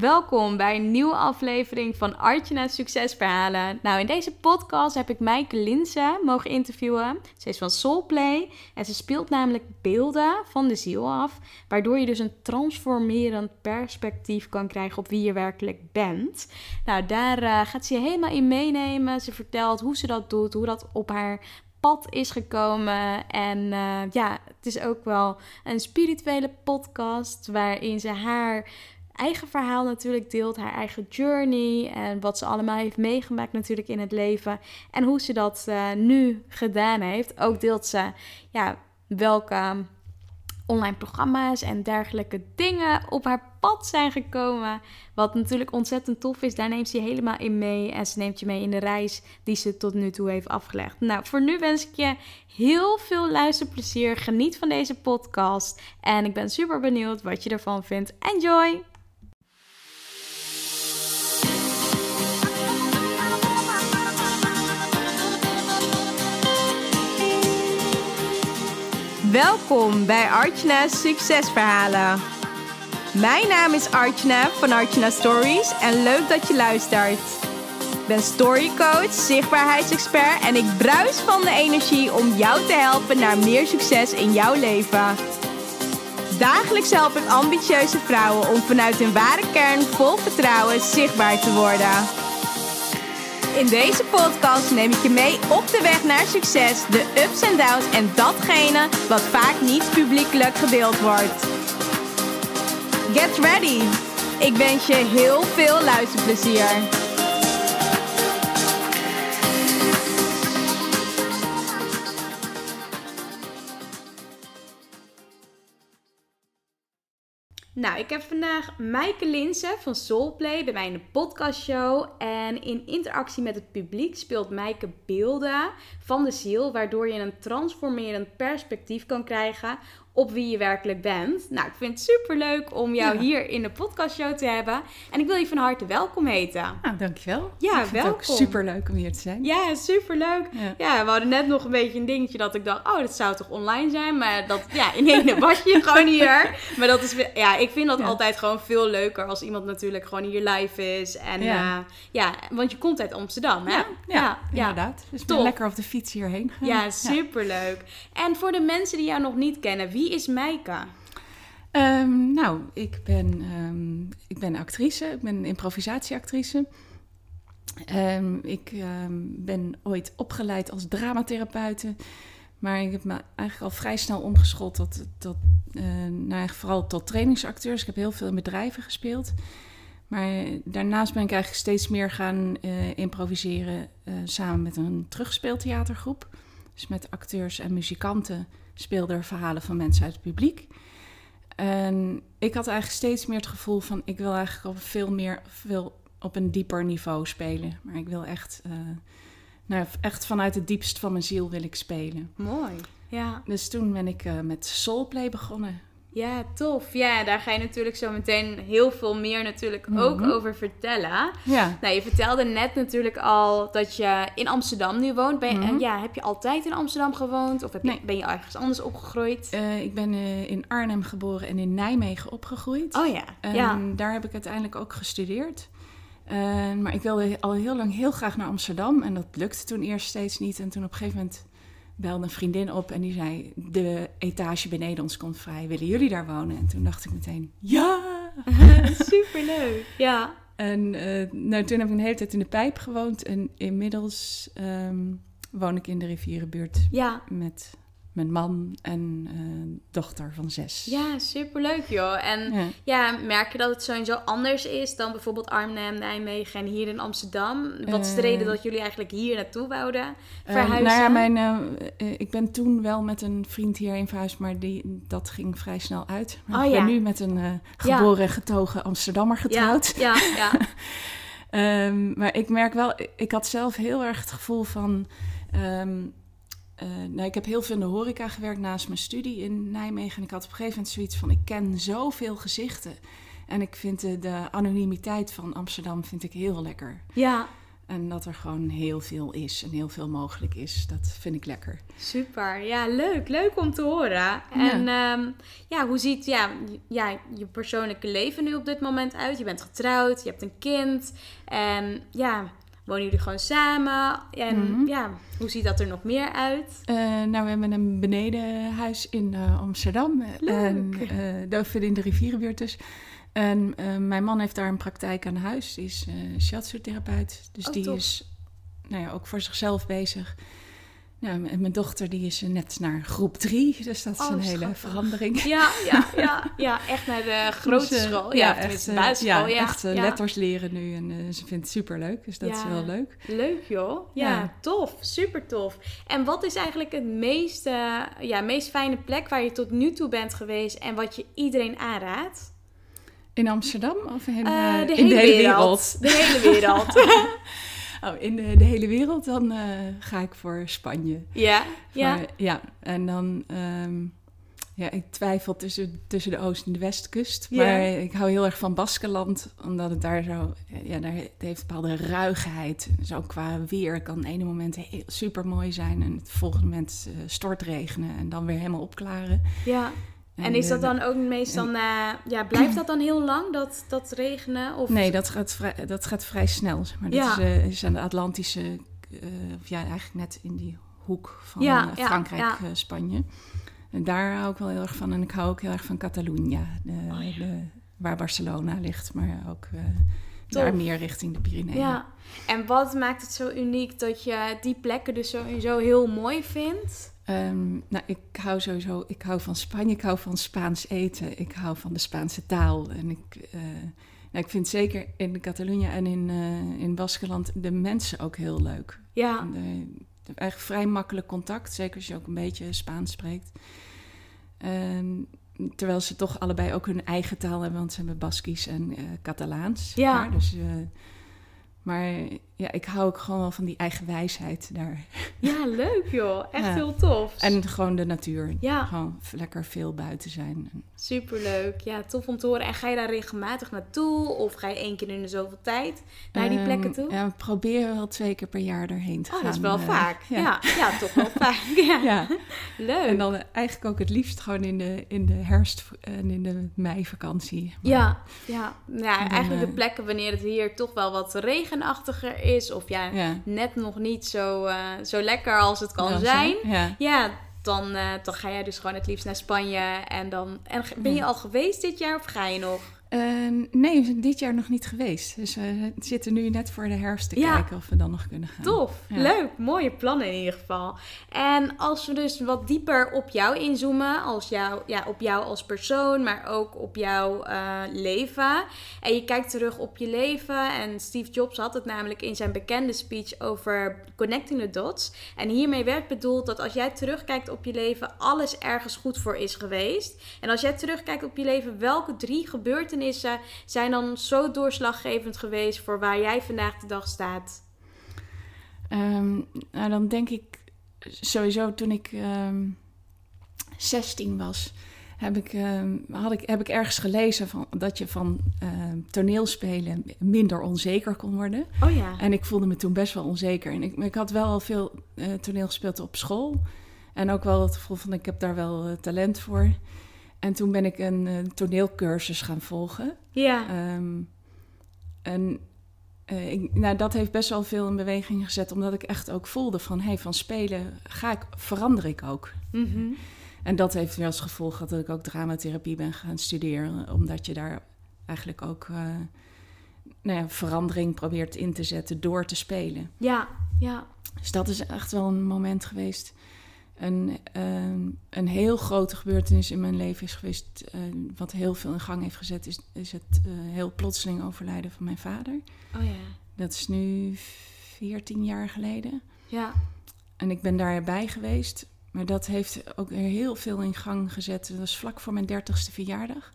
welkom bij een nieuwe aflevering van Artjana Succesverhalen. Nou, in deze podcast heb ik Maaike Linse mogen interviewen. Ze is van Soulplay en ze speelt namelijk beelden van de ziel af, waardoor je dus een transformerend perspectief kan krijgen op wie je werkelijk bent. Nou, daar uh, gaat ze je helemaal in meenemen. Ze vertelt hoe ze dat doet, hoe dat op haar pad is gekomen. En uh, ja, het is ook wel een spirituele podcast waarin ze haar eigen verhaal natuurlijk deelt, haar eigen journey en wat ze allemaal heeft meegemaakt natuurlijk in het leven en hoe ze dat uh, nu gedaan heeft. Ook deelt ze ja, welke online programma's en dergelijke dingen op haar pad zijn gekomen. Wat natuurlijk ontzettend tof is. Daar neemt ze je helemaal in mee. En ze neemt je mee in de reis die ze tot nu toe heeft afgelegd. Nou, voor nu wens ik je heel veel luisterplezier. Geniet van deze podcast. En ik ben super benieuwd wat je ervan vindt. Enjoy! Welkom bij Artjana's Succesverhalen. Mijn naam is Artjana van Artjana Stories en leuk dat je luistert. Ik ben storycoach, zichtbaarheidsexpert en ik bruis van de energie om jou te helpen naar meer succes in jouw leven. Dagelijks help ik ambitieuze vrouwen om vanuit hun ware kern vol vertrouwen zichtbaar te worden. In deze podcast neem ik je mee op de weg naar succes, de ups en downs en datgene wat vaak niet publiekelijk gedeeld wordt. Get ready! Ik wens je heel veel luisterplezier. Nou, ik heb vandaag Maaike Linsen van Soulplay bij mij in de podcastshow. En in interactie met het publiek speelt Maaike beelden van de ziel, waardoor je een transformerend perspectief kan krijgen op wie je werkelijk bent. Nou, ik vind het super leuk om jou hier in de podcastshow te hebben. En ik wil je van harte welkom heten. Nou, dankjewel. Ja, ik vind welkom. Het ook super leuk om hier te zijn. Ja, super leuk. Ja. ja. we hadden net nog een beetje een dingetje dat ik dacht, oh, dat zou toch online zijn? Maar dat, ja, in ene was je gewoon hier. Maar dat is, ja, ik vind dat ja. altijd gewoon veel leuker als iemand natuurlijk gewoon hier live is. En ja, uh, ja want je komt uit Amsterdam, hè? Ja, inderdaad. Dus lekker op de fiets hierheen gaan. Ja, super leuk. En voor de mensen die jou nog niet kennen, wie is Maaike? Um, nou, ik ben, um, ik ben actrice. Ik ben improvisatieactrice. Um, ik ben ooit opgeleid als dramatherapeute. Maar ik heb me eigenlijk al vrij snel omgeschot tot, tot, uh, vooral tot trainingsacteurs. Ik heb heel veel in bedrijven gespeeld. Maar daarnaast ben ik eigenlijk steeds meer gaan uh, improviseren uh, samen met een terugspeeltheatergroep. Dus met acteurs en muzikanten speelde er verhalen van mensen uit het publiek. En ik had eigenlijk steeds meer het gevoel van... ik wil eigenlijk op veel meer, veel op een dieper niveau spelen. Maar ik wil echt, uh, nou, echt vanuit het diepst van mijn ziel wil ik spelen. Mooi, ja. Dus toen ben ik uh, met Soulplay begonnen. Ja, tof. Ja, daar ga je natuurlijk zo meteen heel veel meer natuurlijk mm -hmm. ook over vertellen. Ja. Nou, je vertelde net natuurlijk al dat je in Amsterdam nu woont. Ben je, mm -hmm. ja, heb je altijd in Amsterdam gewoond? Of heb je, nee. ben je ergens anders opgegroeid? Uh, ik ben uh, in Arnhem geboren en in Nijmegen opgegroeid. Oh ja. En ja. daar heb ik uiteindelijk ook gestudeerd. Uh, maar ik wilde al heel lang heel graag naar Amsterdam. En dat lukte toen eerst steeds niet. En toen op een gegeven moment belde een vriendin op en die zei: De etage beneden ons komt vrij, willen jullie daar wonen? En toen dacht ik meteen: Ja! Superleuk, ja. En uh, nou, toen heb ik een hele tijd in de pijp gewoond en inmiddels um, woon ik in de rivierenbuurt ja. met mijn man en uh, dochter van zes. Ja, superleuk joh. En ja. ja. merk je dat het sowieso anders is dan bijvoorbeeld Arnhem, Nijmegen en hier in Amsterdam? Wat is de reden dat jullie eigenlijk hier naartoe wouden verhuizen? Uh, nou ja, mijn, ik ben toen wel met een vriend hierheen verhuisd, maar die, dat ging vrij snel uit. Maar oh, ik ben ja. nu met een geboren, getogen Amsterdammer getrouwd. Ja, ja. ja. um, maar ik merk wel, ik had zelf heel erg het gevoel van... Um, uh, nou, ik heb heel veel in de horeca gewerkt naast mijn studie in Nijmegen. En ik had op een gegeven moment zoiets van: ik ken zoveel gezichten. En ik vind de, de anonimiteit van Amsterdam vind ik heel lekker. Ja. En dat er gewoon heel veel is en heel veel mogelijk is. Dat vind ik lekker. Super, ja, leuk. Leuk om te horen. En ja, ja hoe ziet ja, ja, je persoonlijke leven nu op dit moment uit? Je bent getrouwd, je hebt een kind. En ja, wonen jullie gewoon samen? En mhm. ja, hoe ziet dat er nog meer uit? Uh, nou, we hebben een benedenhuis in uh, Amsterdam. Leuk. En uh, in de rivierenbuurt dus. En mijn man heeft daar een praktijk aan huis. Die is uh. Dus oh, die is nou ja, ook voor zichzelf bezig. Nou, en mijn dochter die is net naar groep drie, dus dat is oh, een hele verandering. Ja, ja, ja, ja, echt naar de grote dus, school. Ja, echt, de basisschool. Ja, echt letters leren nu en uh, ze vindt het super leuk, dus dat is wel leuk. Leuk joh, ja, tof, super tof. En wat is eigenlijk het meest, uh, ja, meest fijne plek waar je tot nu toe bent geweest en wat je iedereen aanraadt? In Amsterdam of in, uh, de, in hele de hele wereld? wereld? De hele wereld. oh, in de, de, hele wereld, dan uh, ga ik voor Spanje. Ja, voor, ja. Ja, en dan... Um, ja, ik twijfel tussen, tussen de Oost- en de Westkust. Maar ik hou heel erg van Baskeland, omdat het daar zo... Ja, daar het heeft bepaalde ruigheid. Zo qua weer kan het ene moment heel, super mooi zijn... en het volgende moment uh, stortregenen en dan weer helemaal opklaren. Ja. En, is dat dan ook meestal na... Ja, blijft dat dan heel lang, dat, dat regenen? Of? Nee, dat gaat vrij, dat gaat vrij snel. Zeg maar. Dat is, uh, is aan de Atlantische... Uh, ja, eigenlijk net in die hoek van ja, uh, Frankrijk, ja, Spanje. En daar hou ik wel heel erg van. En ik hou ook heel erg van Catalunya, de, oh, waar Barcelona ligt. Maar ook daar meer richting de Pyreneeën. Ja, en wat maakt het zo uniek dat je die plekken dus sowieso heel mooi vindt? Um, nou, ik hou sowieso, ik hou van Spanje, ik hou van Spaans eten, ik hou van de Spaanse taal. En ik, uh, nou, ik vind zeker in Catalonië en in, uh, in Baskeland de mensen ook heel leuk. Ja. De, de, eigenlijk vrij makkelijk contact, zeker als je ook een beetje Spaans spreekt. Um, terwijl ze toch allebei ook hun eigen taal hebben, want ze hebben Baskisch en uh, Catalaans. Ja. Dus maar ja, ik hou ook gewoon wel van die eigen wijsheid daar. Ja, leuk joh. Echt heel tof. En gewoon de natuur. Ja. Gewoon lekker veel buiten zijn. Superleuk. Ja, tof om te horen. En ga je daar regelmatig naartoe? Of ga je één keer in de zoveel tijd naar die plekken ehm, toe? Ja, we proberen wel twee keer per jaar erheen te gaan. Oh, dat is wel uh, vaak. Ja. ja. toch wel vaak. Ja. Leuk. En dan eigenlijk ook het liefst gewoon in de, in de herfst en in de meivakantie. Maar, ja, ja. ja eigenlijk de eh, plekken wanneer het hier toch wel wat regenachtiger is. Of ja, net nog niet zo, uh, zo lekker als het kan zijn. Ja. ja dan, uh, dan ga jij dus gewoon het liefst naar Spanje. En, dan, en ben je al geweest dit jaar of ga je nog? Uh, nee, we zijn dit jaar nog niet geweest. Dus we zitten nu net voor de herfst te kijken of we dan nog kunnen gaan. Tof, leuk. Mooie plannen in ieder geval. En als we dus wat dieper op jou inzoomen, als jou, ja, op jou als persoon, maar ook op jouw uh, leven. En je kijkt terug op je leven. En Steve Jobs had het namelijk in zijn bekende speech over connecting the dots. En hiermee werd bedoeld dat als jij terugkijkt op je leven, alles ergens goed voor is geweest. En als jij terugkijkt op je leven, welke drie gebeurtenissen zijn dan zo doorslaggevend geweest voor waar jij vandaag de dag staat? Um, nou, dan denk ik sowieso toen ik um, ehm, 16 was, heb ik, um, had ik, heb ik ergens gelezen van, dat je van toneelspelen minder onzeker kon worden. Oh ja. En ik voelde me toen best wel onzeker. En ik, ik had wel al veel uh, toneel gespeeld op school. En ook wel het gevoel van ik heb daar wel uh, talent voor. En toen ben ik een, een toneelcursus gaan volgen. Ja. Um, en uh, ik, nou, dat heeft best wel veel in beweging gezet, omdat ik echt ook voelde van, hey, van spelen ga ik, verander ik ook. Mm -hmm. En dat heeft weer als gevolg dat ik ook dramatherapie ben gaan studeren, omdat je daar eigenlijk ook uh, nou ja, verandering probeert in te zetten door te spelen. Ja, ja. Dus dat is echt wel een moment geweest een, uh, een heel grote gebeurtenis in mijn leven is geweest, uh, wat heel veel in gang heeft gezet, is, is het uh, heel plotseling overlijden van mijn vader. Oh ja. Dat is nu 14 jaar geleden. Ja. En ik ben daarbij geweest, maar dat heeft ook heel veel in gang gezet. Dat was vlak voor mijn dertigste verjaardag.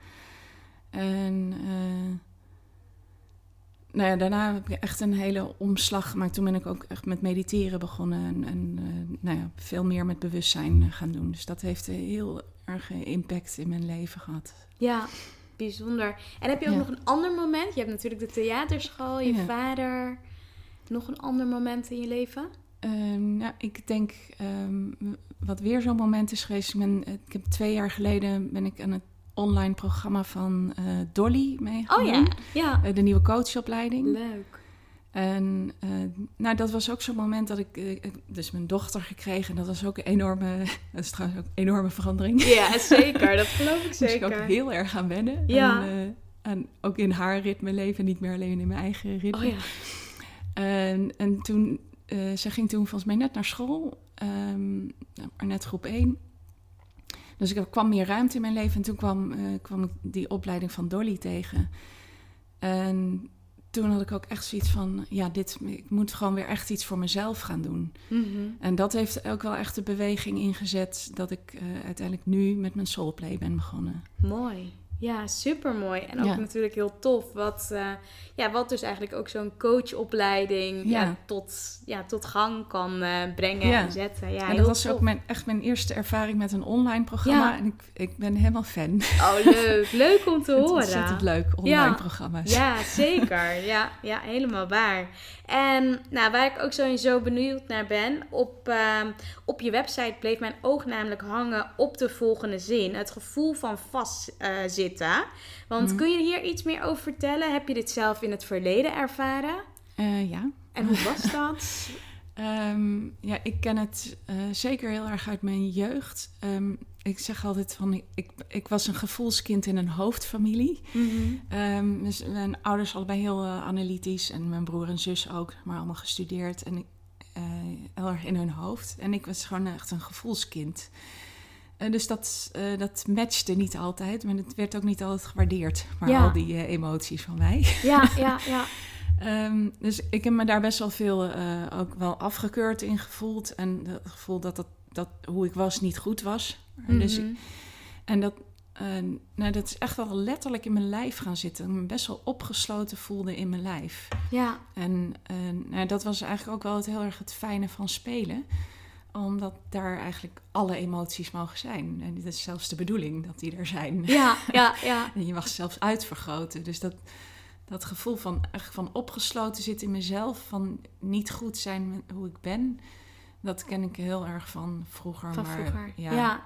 En uh, nou ja, daarna heb ik echt een hele omslag gemaakt. Toen ben ik ook echt met mediteren begonnen en, en uh, nou ja, veel meer met bewustzijn eh, gaan doen. Dus dat heeft een heel erg impact in mijn leven gehad. Ja, bijzonder. En heb je ook nog een ander moment? Je hebt natuurlijk de theaterschool, je ja. vader. nog een ander moment in je leven? Ehm, nou, ik denk um, wat weer zo'n moment is geweest. Ik, ben, ik heb twee jaar geleden ben ik aan het online programma van uh, Dolly meegedaan. Oh ja, ja. Uh, de nieuwe coachopleiding. Leuk. En uh, nou, dat was ook zo'n moment dat ik dus mijn dochter gekregen. En dat was ook een enorme, dat is trouwens ook een enorme verandering. Ja, zeker. Dat geloof ik zeker. Moest ik ook heel erg gaan wennen. Ja. En, en ook in haar ritme leven, niet meer alleen in mijn eigen ritme. Oh ja. En, en toen, ze ging toen volgens mij net naar school, um, maar net groep 1. Dus ik kwam meer ruimte in mijn leven en toen kwam, uh, kwam ik die opleiding van Dolly tegen. En toen had ik ook echt zoiets van, ja, dit, ik moet gewoon weer echt iets voor mezelf gaan doen. Mm -hmm. En dat heeft ook wel echt de beweging ingezet dat ik uh, uiteindelijk nu met mijn soulplay ben begonnen. Mooi. Ja, super mooi. En ook Ja. natuurlijk heel tof. Wat, eh, ja, wat dus eigenlijk ook zo'n coachopleiding ja. Ja. tot, ja, tot gang kan eh, brengen Ja. en zetten. Ja, en dat was tof. ook mijn, echt mijn eerste ervaring met een online programma. En ik, ik ben helemaal fan. Oh, leuk. Leuk om te Het is horen. ontzettend leuk, online programma's. Ja, zeker. Ja, ja, helemaal waar. En nou, waar ik ook sowieso benieuwd naar ben, op, ehm, op je website bleef mijn oog namelijk hangen op de volgende zin. Het gevoel van vastzitten. Want Mhm. kun je hier iets meer over vertellen? Heb je dit zelf in het verleden ervaren? Eh, ja. En hoe was dat? Ehm, ja, ik ken het eh, zeker heel erg uit mijn jeugd. Ehm, ik zeg altijd van, ik- ik, was een gevoelskind in een hoofdfamilie. Ehm, dus mijn ouders allebei heel eh, analytisch en mijn broer en zus ook, maar allemaal gestudeerd en heel erg in hun hoofd. En ik was gewoon echt een gevoelskind. Eh, dus dat, eh, dat matchte niet altijd, maar het werd ook niet altijd gewaardeerd. Maar Ja. al die eh, emoties van mij. Ja, ja, ja. Ehm, dus ik heb me daar best wel veel ook wel afgekeurd in gevoeld. En het gevoel dat, dat, dat hoe ik was niet goed was. Dus, Mhm. en dat, nou, dat is echt wel letterlijk in mijn lijf gaan zitten. Ik me best wel opgesloten voelde in mijn lijf. Ja, En nou, dat was eigenlijk ook wel het, heel erg het fijne van spelen. Omdat daar eigenlijk alle emoties mogen zijn. En dit is zelfs de bedoeling dat die er zijn. ja, ja, ja. En je mag ze zelfs uitvergroten. Dus dat, dat gevoel van, echt van opgesloten zitten in mezelf, van niet goed zijn hoe ik ben, dat ken ik heel erg van vroeger. Van maar vroeger. Ja, ja.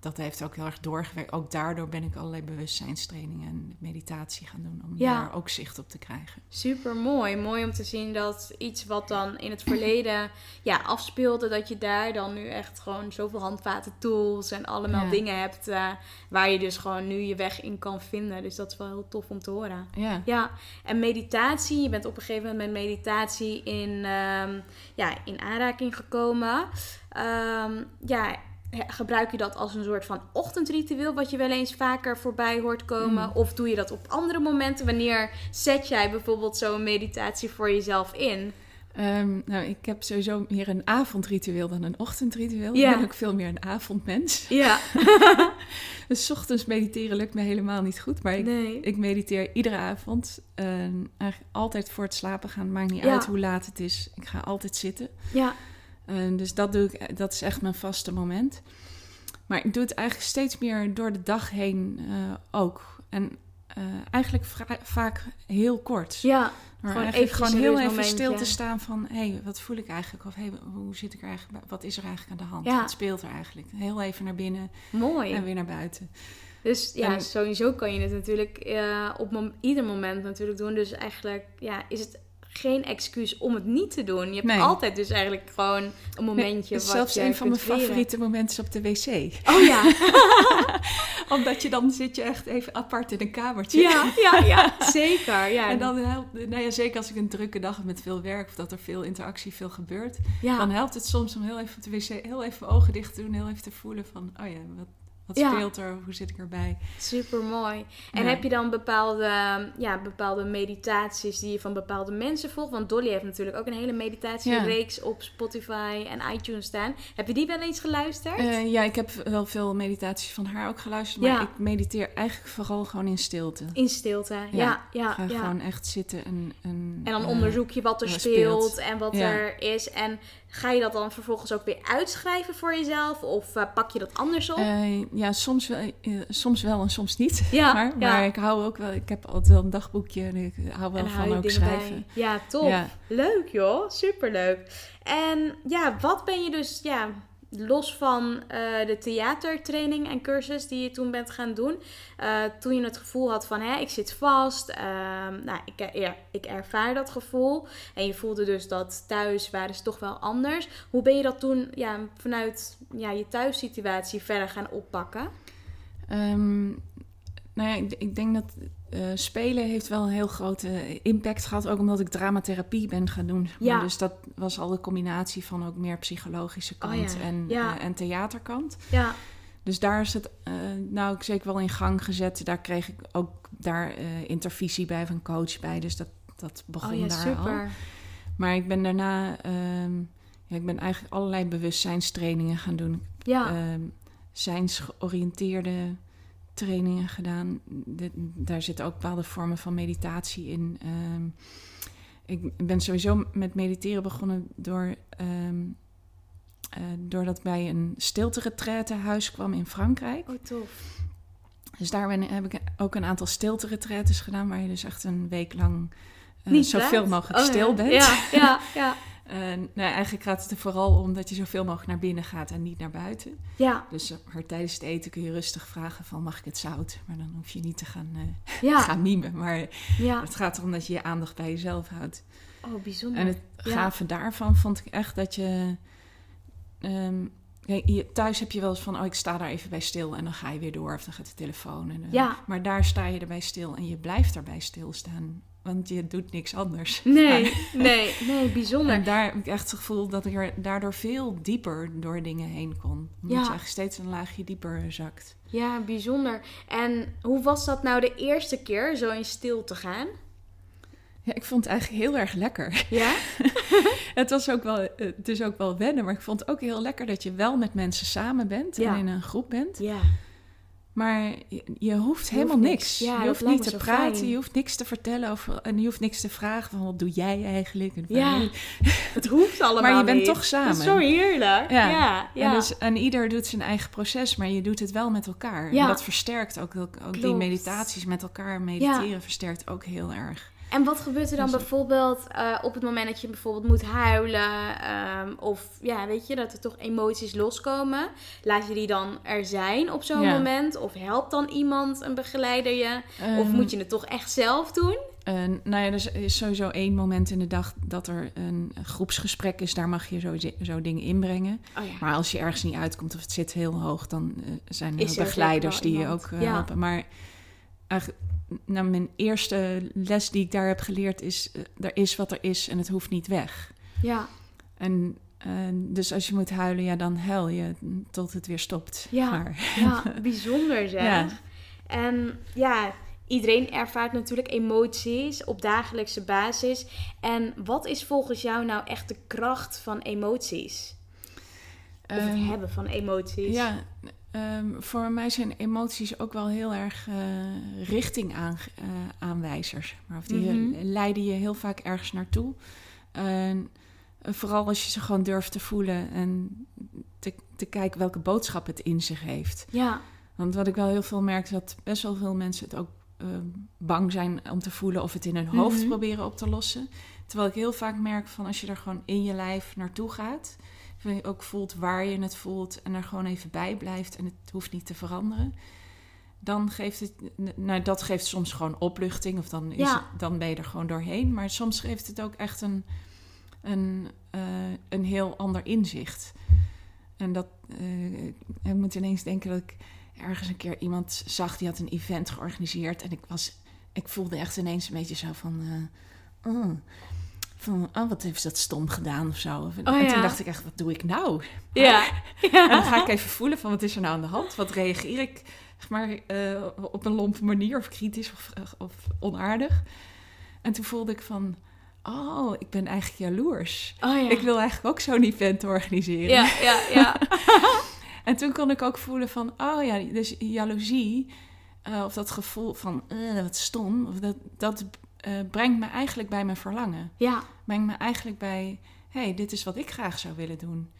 Dat heeft ook heel erg doorgewerkt. Ook daardoor ben ik allerlei bewustzijnstrainingen en meditatie gaan doen om Ja. daar ook zicht op te krijgen. Super mooi. Mooi om te zien dat iets wat dan in het verleden ja, afspeelde, dat je daar dan nu echt gewoon zoveel handvaten, tools en allemaal Ja. dingen hebt eh, waar je dus gewoon nu je weg in kan vinden. Dus dat is wel heel tof om te horen. Ja. Ja, en meditatie. Je bent op een gegeven moment met meditatie in, ehm, ja, in aanraking gekomen. Ehm, ja, gebruik je dat als een soort van ochtendritueel, wat je wel eens vaker voorbij hoort komen? Mm. Of doe je dat op andere momenten? Wanneer zet jij bijvoorbeeld zo'n meditatie voor jezelf in? Ehm, nou, ik heb sowieso meer een avondritueel dan een ochtendritueel. Ja. Ik ben ook veel meer een avondmens. Ja, Dus 's ochtends mediteren lukt me helemaal niet goed, maar ik nee. Ik mediteer iedere avond. Eigenlijk altijd voor het slapen gaan. Maakt niet Ja. uit hoe laat het is. Ik ga altijd zitten. Ja, En dus dat, doe ik, dat is echt mijn vaste moment. Maar ik doe het eigenlijk steeds meer door de dag heen eh, ook. En eh, eigenlijk vaak heel kort. ja, maar gewoon eventjes gewoon heel even stil te staan van... hé, hey, wat voel ik eigenlijk? Of hey, hoe zit ik er eigenlijk? Wat is er eigenlijk aan de hand? Ja. Wat speelt er eigenlijk? Heel even naar binnen mooi. en weer naar buiten. Dus ja, En- sowieso kan je het natuurlijk eh, op mom- ieder moment natuurlijk doen. Dus eigenlijk ja, is het geen excuus om het niet te doen. Je hebt Nee. altijd dus eigenlijk gewoon een momentje Nee, wat zelfs je een van mijn favoriete momenten is op de wc. Oh ja, Omdat je dan zit je echt even apart in een kamertje. ja, ja, ja, zeker. Ja, En dan helpt, nou ja, zeker als ik een drukke dag heb met veel werk of dat er veel interactie, veel gebeurt, ja. dan helpt het soms om heel even op de wc, heel even ogen dicht te doen, heel even te voelen van, oh ja, wat, wat Ja. speelt er, hoe zit ik erbij? Super mooi. En Ja. heb je dan bepaalde, ja, bepaalde meditaties die je van bepaalde mensen volgt? Want Dolly heeft natuurlijk ook een hele meditatiereeks op Spotify en iTunes staan. Heb je die wel eens geluisterd? Eh, ja, ik heb wel veel meditaties van haar ook geluisterd, maar Ja. ik mediteer eigenlijk vooral gewoon in stilte. In stilte. Ja, ja, Ik ga ja. gewoon echt zitten en, en En dan eh, onderzoek je wat er speelt, speelt. en wat Ja. er is. En ga je dat dan vervolgens ook weer uitschrijven voor jezelf? Of eh, pak je dat anders op? Eh, ja, soms wel, eh, soms wel en soms niet. Ja, maar, ja. maar ik hou ook wel, ik heb altijd wel een dagboekje en ik hou wel van hou ook schrijven. bij. Ja, top. Ja. Leuk joh, superleuk. En ja, wat ben je dus, ja, los van eh, de theatertraining en cursus die je toen bent gaan doen, eh, toen je het gevoel had van, hè, ik zit vast, ehm, nou, ik, eh, ja, ik ervaar dat gevoel en je voelde dus dat thuis waren ze toch wel anders. Hoe ben je dat toen, ja, vanuit ja, je thuissituatie verder gaan oppakken? Ehm, nou ja, ik, ik denk dat eh, spelen heeft wel een heel grote impact gehad. Ook omdat ik dramatherapie ben gaan doen. maar. Dus dat was al de combinatie van ook meer psychologische kant Oh ja, En, ja. eh, en theaterkant. Ja, Dus daar is het eh, nou ook zeker wel in gang gezet. Daar kreeg ik ook daar intervisie bij van coach bij. Dus dat, dat begon oh ja, daar al. super. Maar ik ben daarna... ehm, ja, ik ben eigenlijk allerlei bewustzijnstrainingen gaan doen. Ja, Ehm, zijnsgeoriënteerde trainingen gedaan. Daar zitten ook bepaalde vormen van meditatie in. Ehm, ik ben sowieso met mediteren begonnen door, ehm, eh, doordat bij een stilte huis kwam in Frankrijk. oh tof. Dus daar ben, heb ik ook een aantal stilte gedaan, waar je dus echt een week lang Niet zoveel mogelijk Oh ja. stil bent. Ja, ja, ja. En, nou, eigenlijk gaat het er vooral om dat je zoveel mogelijk naar binnen gaat en niet naar buiten. Ja, Dus eh, maar tijdens het eten kun je rustig vragen van mag ik het zout? Maar dan hoef je niet te gaan, eh, ja, gaan mimen. Maar ja. het gaat erom dat je je aandacht bij jezelf houdt. Oh, bijzonder. En het Ja. gave daarvan vond ik echt dat je... ehm, je- thuis heb je wel eens van, oh ik sta daar even bij stil en dan ga je weer door of dan gaat de telefoon. En, eh, Ja. Maar daar sta je erbij stil en je blijft daarbij stilstaan. Want je doet niks anders. Nee, nee, nee, bijzonder. En daar heb ik echt het gevoel dat ik er daardoor veel dieper door dingen heen kon. Omdat Ja. je eigenlijk steeds een laagje dieper zakt. Ja, bijzonder. En hoe was dat nou de eerste keer zo in stil te gaan? Ja, ik vond het eigenlijk heel erg lekker. Ja? Het was ook wel, eh, het is ook wel wennen, maar ik vond het ook heel lekker dat je wel met mensen samen bent Ja. en in een groep bent. Ja. Maar je, je hoeft Je helemaal hoeft niks. niks. Ja, je dat hoeft niet te praten, fijn. je hoeft niks te vertellen over, en je hoeft niks te vragen van wat doe jij eigenlijk. En Ja, het hoeft allemaal Maar je bent niet. toch Dat is samen. zo heerlijk. Ja, Ja. ja. En, dus, en ieder doet zijn eigen proces, maar je doet het wel met elkaar. En dat versterkt ook, ook die Klopt. meditaties met elkaar mediteren versterkt ook heel erg. En wat gebeurt er dan bijvoorbeeld eh, op het moment dat je bijvoorbeeld moet huilen? ehm, of ja, weet je, dat er toch emoties loskomen? Laat je die dan er zijn op zo'n Ja. moment? Of helpt dan iemand, een begeleider je? of Ehm, moet je het toch echt zelf doen? Eh, nou ja, er is- sowieso één moment in de dag dat er een groepsgesprek is. Daar mag je zo, zo dingen inbrengen. Oh ja. Maar als je ergens niet uitkomt of het zit heel hoog, dan eh, zijn er Is er begeleiders die je ook eh, Ja. helpen. Maar eigenlijk, nou, mijn eerste les die ik daar heb geleerd is: eh, er is wat er is en het hoeft niet weg. Ja, En eh, dus als je moet huilen, ja, dan huil je tot het weer stopt. Ja. Maar, ja bijzonder zeg. Ja. En ja, iedereen ervaart natuurlijk emoties op dagelijkse basis. En wat is volgens jou nou echt de kracht van emoties? Of het Ehm, hebben van emoties? Ja, ehm, voor mij zijn emoties ook wel heel erg eh, richting aan, eh, aanwijzers. Maar of die Mhm. leiden je heel vaak ergens naartoe. Eh, vooral als je ze gewoon durft te voelen en te, te kijken welke boodschap het in zich heeft. Ja, Want wat ik wel heel veel merk, is dat best wel veel mensen het ook eh, bang zijn om te voelen of het in hun hoofd Mhm. proberen op te lossen. Terwijl ik heel vaak merk van als je er gewoon in je lijf naartoe gaat, je ook voelt waar je het voelt en er gewoon even bij blijft en het hoeft niet te veranderen. Dan geeft het, nou dat geeft soms gewoon opluchting of dan, is Ja. het, dan ben je er gewoon doorheen. Maar soms geeft het ook echt een, een, eh, een heel ander inzicht. En dat, eh, ik moet ineens denken dat ik ergens een keer iemand zag die had een event georganiseerd. En ik, was, ik voelde echt ineens een beetje zo van. eh, oh, van, oh, wat heeft ze dat stom gedaan of zo. en Oh, ja. toen dacht ik echt, wat doe ik nou? ja. En dan ga ik even voelen van, wat is er nou aan de hand? Wat reageer ik zeg maar, eh, op een lompe manier of kritisch of, of onaardig? En toen voelde ik van, oh, ik ben eigenlijk jaloers. Oh ja. Ik wil eigenlijk ook zo'n event organiseren. Ja, ja, ja. En toen kon ik ook voelen van, oh ja, dus jaloezie, eh, of dat gevoel van, eh, wat stom, of dat, dat eh, brengt me eigenlijk bij mijn verlangen. Ja, Brengt me eigenlijk bij, hé, hey, dit is wat ik graag zou willen doen.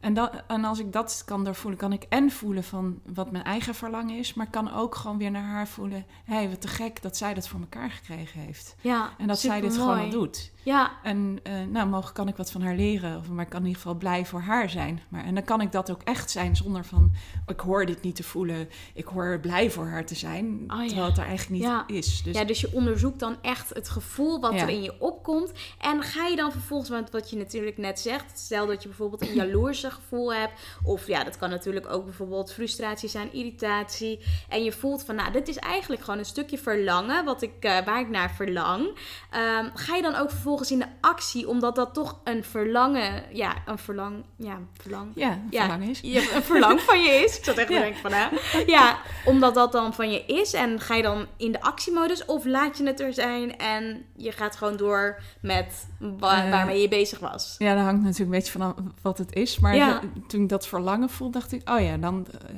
En, dat, en als ik dat kan doorvoelen, kan ik en voelen van wat mijn eigen verlangen is, maar kan ook gewoon weer naar haar voelen, hé, hey, wat te gek dat zij dat voor elkaar gekregen heeft. ja. En dat zij dit gewoon al doet. Ja, En eh, nou, mogelijk kan ik wat van haar leren. Of, maar ik kan in ieder geval blij voor haar zijn. Maar, en dan kan ik dat ook echt zijn zonder van... ik hoor dit niet te voelen. Ik hoor blij voor haar te zijn. Oh, ja. Terwijl het er eigenlijk niet Ja. is. Dus ja, dus je onderzoekt dan echt het gevoel wat Ja. er in je opkomt. En ga je dan vervolgens, want wat je natuurlijk net zegt, stel dat je bijvoorbeeld een jaloerse gevoel hebt. Of ja, dat kan natuurlijk ook bijvoorbeeld frustratie zijn, irritatie. En je voelt van, nou, dit is eigenlijk gewoon een stukje verlangen, wat ik, eh, waar ik naar verlang. Ehm, ga je dan ook vervolgens in de actie, omdat dat toch een verlangen, ja, een verlang, ja, verlang. ja, een Ja, verlangen is. je een verlang van je is. Ik zat echt te Ja. denken van, hè? Ja, omdat dat dan van je is. En ga je dan in de actiemodus of laat je het er zijn en je gaat gewoon door met wa- Eh, waarmee je bezig was? Ja, dat hangt natuurlijk een beetje vanaf wat het is. Maar Ja. toen ik dat verlangen voelde, dacht ik... oh ja, dan, eh,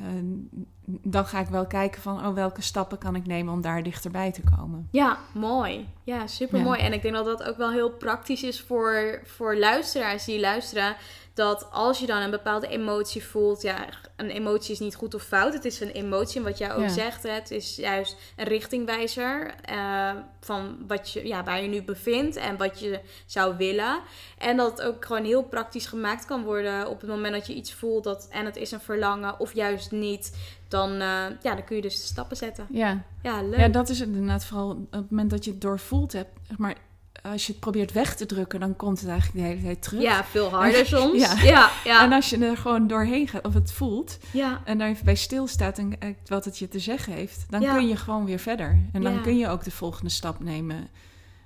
dan ga ik wel kijken van... oh, welke stappen kan ik nemen om daar dichterbij te komen. Ja, mooi. Ja, super mooi. En ik denk dat dat ook wel heel praktisch is voor, voor luisteraars die luisteren. Dat als je dan een bepaalde emotie voelt, ja, een emotie is niet goed of fout. Het is een emotie, en wat jij ook Ja. zegt, hè, het is juist een richtingwijzer eh, van wat je, ja, waar je nu bevindt en wat je zou willen. En dat het ook gewoon heel praktisch gemaakt kan worden op het moment dat je iets voelt dat, en het is een verlangen of juist niet. Dan, eh, ja, dan kun je dus de stappen zetten. Ja, Ja, leuk. ja dat is het inderdaad vooral op het moment dat je het doorvoeld hebt. Zeg maar als je het probeert weg te drukken, dan komt het eigenlijk de hele tijd terug. Ja, veel harder soms. Ja. Ja, ja, En als je er gewoon doorheen gaat, of het voelt, ja. en daar even bij stilstaat en kijkt wat het je te zeggen heeft, dan Ja. kun je gewoon weer verder. En dan kun je ook de volgende stap nemen.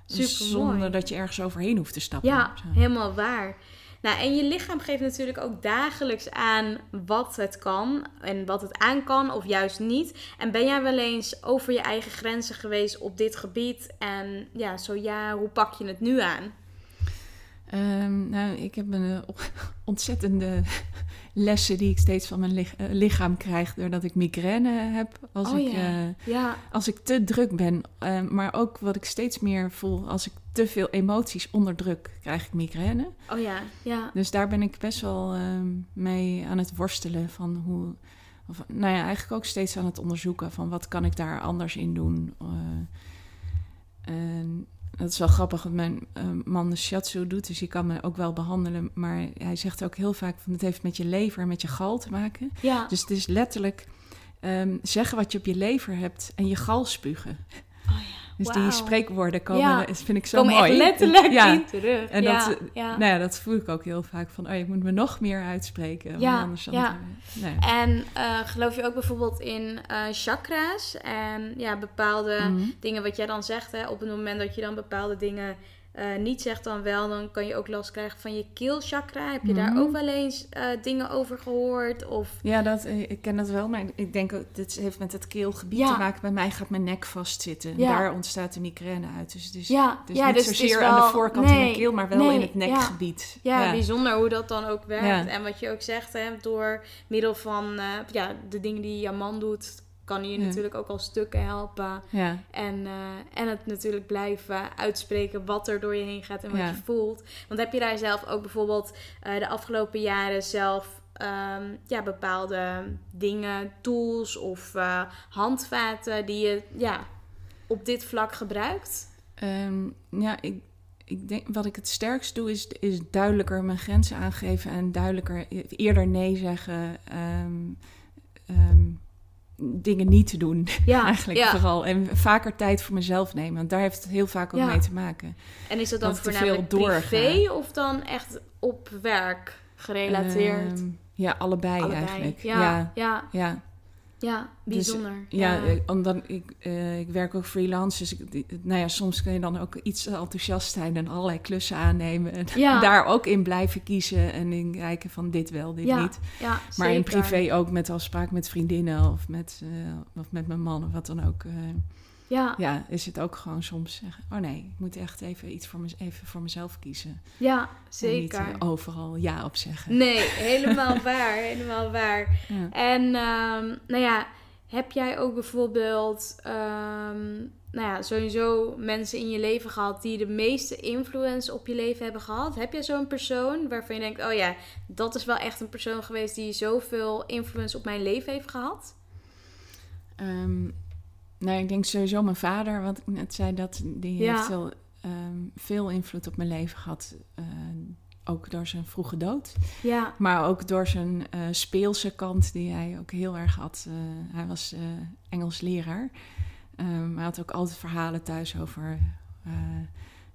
Supermooi. Zonder dat je ergens overheen hoeft te stappen. Ja, Zo. helemaal waar. Nou, en je lichaam geeft natuurlijk ook dagelijks aan wat het kan en wat het aan kan of juist niet. En ben jij wel eens over je eigen grenzen geweest op dit gebied? En ja, zo ja, hoe pak je het nu aan? Ehm, nou, ik heb een eh, ontzettende lessen die ik steeds van mijn eh, lichaam krijg doordat ik migraine heb. Als, Oh ik, eh, Ja, als ik te druk ben, eh, maar ook wat ik steeds meer voel als ik te veel emoties onderdruk, krijg ik migraine. oh ja, ja. Dus daar ben ik best wel ehm, mee aan het worstelen van hoe. Of, nou ja, eigenlijk ook steeds aan het onderzoeken van wat kan ik daar anders in doen. Dat is wel grappig, want mijn eh, man de shiatsu doet, dus die kan me ook wel behandelen. Maar hij zegt ook heel vaak van het heeft met je lever en met je gal te maken. Ja, Dus het is letterlijk ehm, zeggen wat je op je lever hebt en je gal spugen. oh ja. Dus die spreekwoorden komen, Ja. dat vind ik zo Komen mooi. echt letterlijk ja. in terug. En ja, dat, ja. Nou ja, dat voel ik ook heel vaak van, oh, je moet me nog meer uitspreken. Ja, anders dan ja. nee. En eh, geloof je ook bijvoorbeeld in eh, chakra's en ja, bepaalde Mhm. dingen wat jij dan zegt, hè, op het moment dat je dan bepaalde dingen eh, niet zegt dan wel, dan kan je ook last krijgen van je keelchakra. Heb je daar Mhm. ook wel eens eh, dingen over gehoord? Of Ja, dat, eh, ik ken dat wel, maar ik denk ook, dit heeft met het keelgebied Ja. te maken. Bij mij gaat mijn nek vastzitten. En Ja. Daar ontstaat de migraine uit. Dus het is, ja, niet dus het zozeer aan de voorkant in nee, de keel, maar wel nee, in het nekgebied. Ja, bijzonder hoe dat dan ook werkt. En wat je ook zegt, hè, door middel van ja, de dingen die jouw man doet, kan je Ja. natuurlijk ook al stukken helpen. Ja, En, eh, en het natuurlijk blijven uitspreken wat er door je heen gaat en wat Ja. je voelt. Want heb je daar zelf ook bijvoorbeeld eh, de afgelopen jaren zelf ehm, ja, bepaalde dingen, tools of eh, handvaten die je ja, op dit vlak gebruikt? Ehm, ja ik, ik denk wat ik het sterkst doe, is, is duidelijker mijn grenzen aangeven en duidelijker e- eerder nee zeggen. ehm, dingen niet te doen, Ja, eigenlijk ja. vooral. En vaker tijd voor mezelf nemen, want daar heeft het heel vaak ook Ja. mee te maken. En is dat dan Dat voornamelijk veel privé of dan echt op werk gerelateerd? Ehm, ja, allebei, Allebei. eigenlijk. Ja, ja, ja, ja. ja, bijzonder. Ja, eh, omdat ik, eh, ik werk ook freelance, dus ik, nou ja, soms kun je dan ook iets enthousiast zijn en allerlei klussen aannemen. En Ja. daar ook in blijven kiezen en in kijken van dit wel, dit ja, niet. ja, Maar in privé ook met afspraak met vriendinnen of met, eh, of met mijn man of wat dan ook. Ja, ja, is het ook gewoon soms zeggen, oh nee, ik moet echt even iets voor, even voor mezelf kiezen. ja, En zeker. niet eh, overal ja op zeggen. Nee, helemaal waar, helemaal waar. Ja. En ehm, nou ja, heb jij ook bijvoorbeeld, ehm, nou ja, sowieso mensen in je leven gehad die de meeste influence op je leven hebben gehad? Heb jij zo'n persoon waarvan je denkt, oh ja, dat is wel echt een persoon geweest die zoveel influence op mijn leven heeft gehad? Um, nou, ik denk sowieso mijn vader, wat ik net zei, dat die Ja. heeft wel ehm, veel invloed op mijn leven gehad. eh, ook door zijn vroege dood. Ja, Maar ook door zijn eh, speelse kant, die hij ook heel erg had. Eh, hij was eh, Engels leraar. Ehm, hij had ook altijd verhalen thuis over.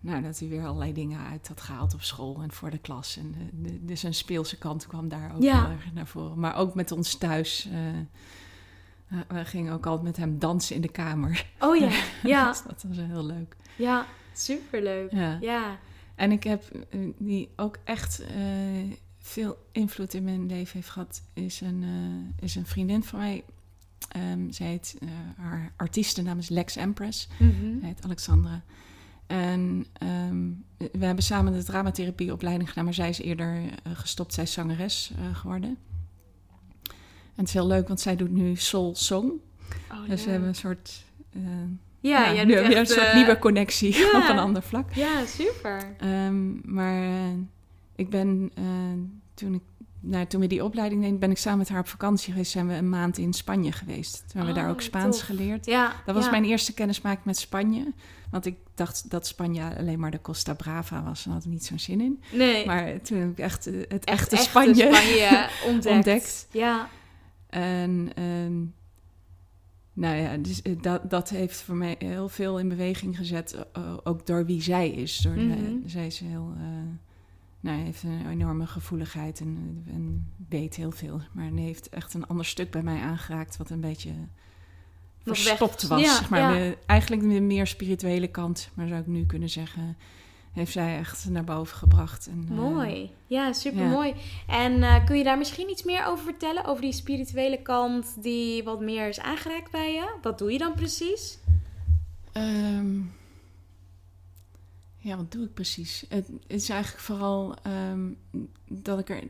nou, dat hij weer allerlei dingen uit had gehaald op school en voor de klas. En de, dus zijn speelse kant kwam daar ook Ja. heel erg naar voren. Maar ook met ons thuis. We gingen ook altijd met hem dansen in de kamer. oh ja, ja, Dus dat was heel leuk. ja, superleuk. Ja. Ja, En ik heb eh, die ook echt eh, veel invloed in mijn leven heeft gehad, is een, eh, is een vriendin van mij. Ehm zij heet, eh, haar artiestennaam is Lex Empress. Zij heet Alexandra. En ehm, we hebben samen de dramatherapieopleiding gedaan, maar zij is eerder gestopt. Zij is zangeres geworden. Het is heel leuk, want zij doet nu soul song. Oh, Dus we hebben een soort, eh, ja, jij doet weer echt, een soort eh, nieuwe connectie ja. op een ander vlak. Ja, super. Ehm, maar eh, ik ben toen ik nou, toen we die opleiding deden, ben ik samen met haar op vakantie geweest. Zijn we een maand in Spanje geweest. Toen hebben we daar Oh, ook Spaans tof. geleerd. Ja, Dat was ja. mijn eerste kennismaking met Spanje. Want ik dacht dat Spanje alleen maar de Costa Brava was. En had ik niet zo'n zin in. Nee, Maar toen heb ik echt het echt echte. Spanje ontdekt. ontdekt. Ja, En ehm, nou ja, dus, eh, dat, dat heeft voor mij heel veel in beweging gezet. ook door wie zij is. Door, Mhm. zij is heel. eh, nou, heeft een enorme gevoeligheid en, en weet heel veel. Maar heeft echt een ander stuk bij mij aangeraakt, wat een beetje verstopt was. Ja, maar. ja. De- eigenlijk de meer spirituele kant, maar zou ik nu kunnen zeggen, heeft zij echt naar boven gebracht. En, eh, mooi. Ja, super ja. mooi. En eh, kun je daar misschien iets meer over vertellen? Over die spirituele kant die wat meer is aangeraakt bij je? Wat doe je dan precies? Ehm, ja, wat doe ik precies? Het, het is eigenlijk vooral ehm, dat ik er.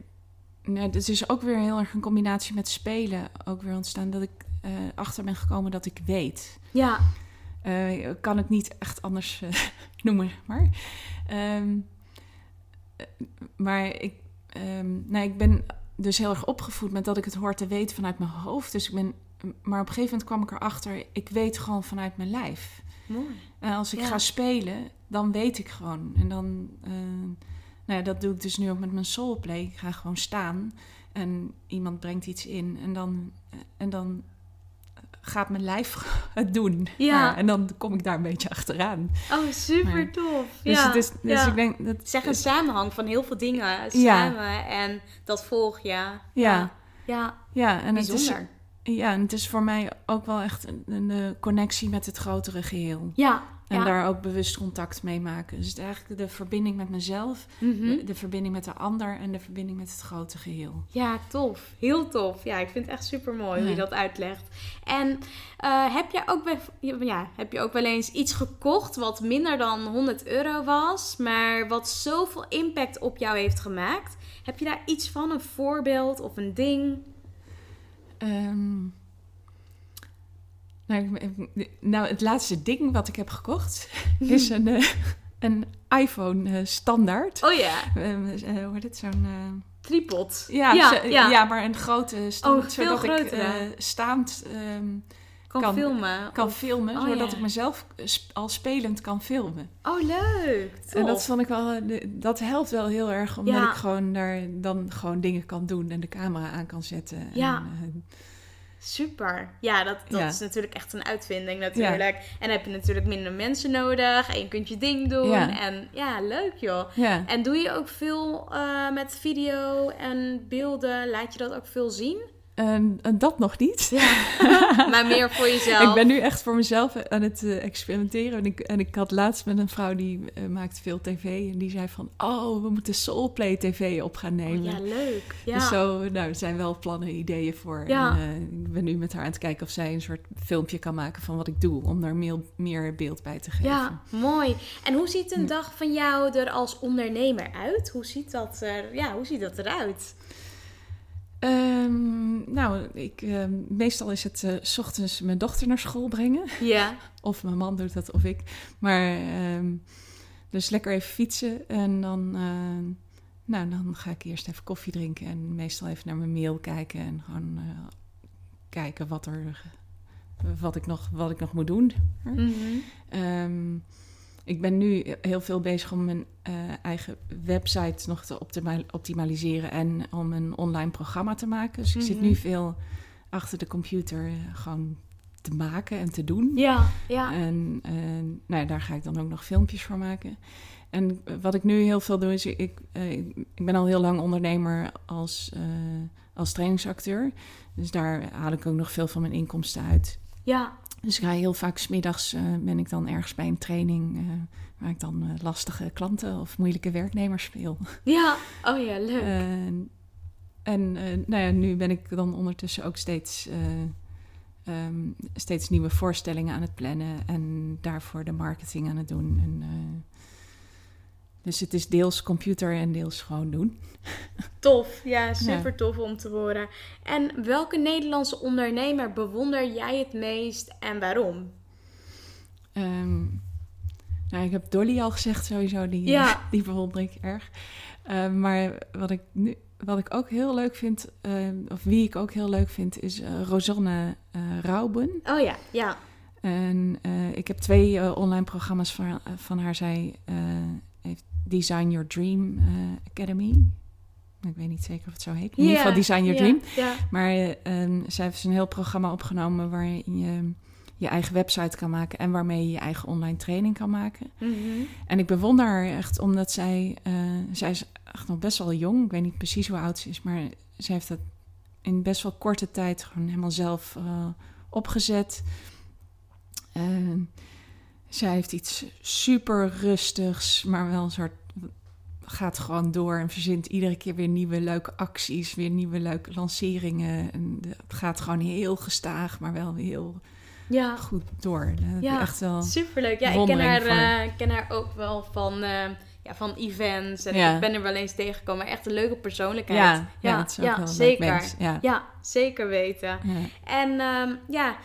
Nee, het is ook weer heel erg een combinatie met spelen ook weer ontstaan. Dat ik eh, achter ben gekomen dat ik weet. Ja, Eh, ik kan het niet echt anders eh, noemen, maar. Ehm, eh, maar ik, ehm, nou, ik ben dus heel erg opgevoed met dat ik het hoor te weten vanuit mijn hoofd. Dus ik ben, maar op een gegeven moment kwam ik erachter, ik weet gewoon vanuit mijn lijf. mooi. En als ik Ja. ga spelen, dan weet ik gewoon. En dan, nou ja, dat doe ik dus nu ook met mijn soulplay. Ik ga gewoon staan en iemand brengt iets in en dan, en dan gaat mijn lijf het doen. Ja. en dan kom ik daar een beetje achteraan. Oh, super tof. Dus, ja. het is, dus ja. ik denk dat. Zeg een samenhang van heel veel dingen Ja. samen en dat volg je. Ja, Ja. ja. Ja, en het is, ja, en het is voor mij ook wel echt een, een eh, connectie met het grotere geheel. Ja, En ja. daar ook bewust contact mee maken. Dus het eigenlijk de verbinding met mezelf, Mhm. de, de verbinding met de ander en de verbinding met het grote geheel. Ja, tof. Heel tof. Ja, ik vind het echt super mooi hoe je dat uitlegt. En eh, heb, je ook bij, ja, heb je ook wel eens iets gekocht wat minder dan 100 euro was, maar wat zoveel impact op jou heeft gemaakt? Heb je daar iets van, een voorbeeld of een ding? Ehm, nou, nou, het laatste ding wat ik heb gekocht is een, eh, een iPhone eh, standaard. Oh ja, eh, hoe heet het? Zo'n... tripod. ja, ja, zo- ja. maar een grote standaard, Oh, zodat ik staand ehm, Kan, kan- filmen. kan Of- filmen, oh, zodat ja. ik mezelf sp- al spelend kan filmen. Oh, leuk. En dat vond ik wel, dat helpt wel heel erg, omdat Ja. ik gewoon daar dan gewoon dingen kan doen en de camera aan kan zetten. Ja. En, Super. Ja, dat, dat Ja. is natuurlijk echt een uitvinding natuurlijk. En heb je natuurlijk minder mensen nodig. En je kunt je ding doen. Ja. En ja, leuk joh. En doe je ook veel eh, met video en beelden? Laat je dat ook veel zien? En, en dat nog niet. Ja. maar meer voor jezelf. Ik ben nu echt voor mezelf aan het eh, experimenteren. En ik, en ik had laatst met een vrouw die eh, maakt veel tv. En die zei van, oh, we moeten Soulplay TV op gaan nemen. Oh, ja, leuk. Ja. Dus zo, nou, er zijn wel plannen, ideeën voor. Ja. En, eh, ik ben nu met haar aan het kijken of zij een soort filmpje kan maken van wat ik doe. Om daar meer, meer beeld bij te geven. ja, mooi. En hoe ziet een dag van jou er als ondernemer uit? Hoe ziet dat, er, ja, hoe ziet dat eruit? Ehm, nou, ik, ehm, meestal is het eh, s ochtends mijn dochter naar school brengen. Ja. Of mijn man doet dat, of ik. Maar ehm, dus lekker even fietsen. En dan, nou, dan ga ik eerst even koffie drinken. En meestal even naar mijn mail kijken. En gewoon eh, kijken wat, er, wat, ik nog, wat ik nog moet doen. Ehm, ik ben nu heel veel bezig om mijn eh, eigen website nog te optima- optimaliseren en om een online programma te maken. Dus ik zit Mhm. nu veel achter de computer eh, gewoon te maken en te doen. Ja, ja. En eh, nou ja, daar ga ik dan ook nog filmpjes voor maken. En wat ik nu heel veel doe, is ik, ik ben al heel lang ondernemer als, als trainingsacteur. Dus daar haal ik ook nog veel van mijn inkomsten uit. Ja, Dus ik ga heel vaak smiddags uh, ben ik dan ergens bij een training uh, waar ik dan uh, lastige klanten of moeilijke werknemers speel. Ja, oh ja, leuk. en nou ja, nu ben ik dan ondertussen ook steeds, um, steeds nieuwe voorstellingen aan het plannen en daarvoor de marketing aan het doen. En, dus het is deels computer en deels gewoon doen. Tof, ja, super tof om te horen. En welke Nederlandse ondernemer bewonder jij het meest en waarom? Um, nou, ik heb Dolly al gezegd sowieso, die, ja. die bewonder ik erg. Uh, maar wat ik, nu, wat ik ook heel leuk vind, uh, of wie ik ook heel leuk vind, is uh, Rosanne Rauben. Oh ja, ja. En ik heb twee online programma's van, van haar. Zij Design Your Dream Academy. Ik weet niet zeker of het zo heet. In ieder geval Design Your yeah, Dream. Yeah. Maar um, zij heeft een heel programma opgenomen waarin je je eigen website kan maken en waarmee je je eigen online training kan maken. Mm -hmm. En ik bewonder haar echt omdat zij, uh, zij is echt nog best wel jong. Ik weet niet precies hoe oud ze is, maar zij heeft dat in best wel korte tijd gewoon helemaal zelf uh, opgezet. Uh, zij heeft iets super rustigs, maar wel een soort gaat gewoon door en verzint iedere keer weer nieuwe leuke acties, weer nieuwe leuke lanceringen. En het gaat gewoon heel gestaag, maar wel heel ja. goed door. Dat ja, echt wel superleuk. Ja, ik ken haar, uh, ken haar ook wel van, uh, ja, van events. En ja. ik ben er wel eens tegengekomen. Echt een leuke persoonlijkheid. Ja, ja, ja, ja zeker. Ja. ja, zeker weten. En um, ja,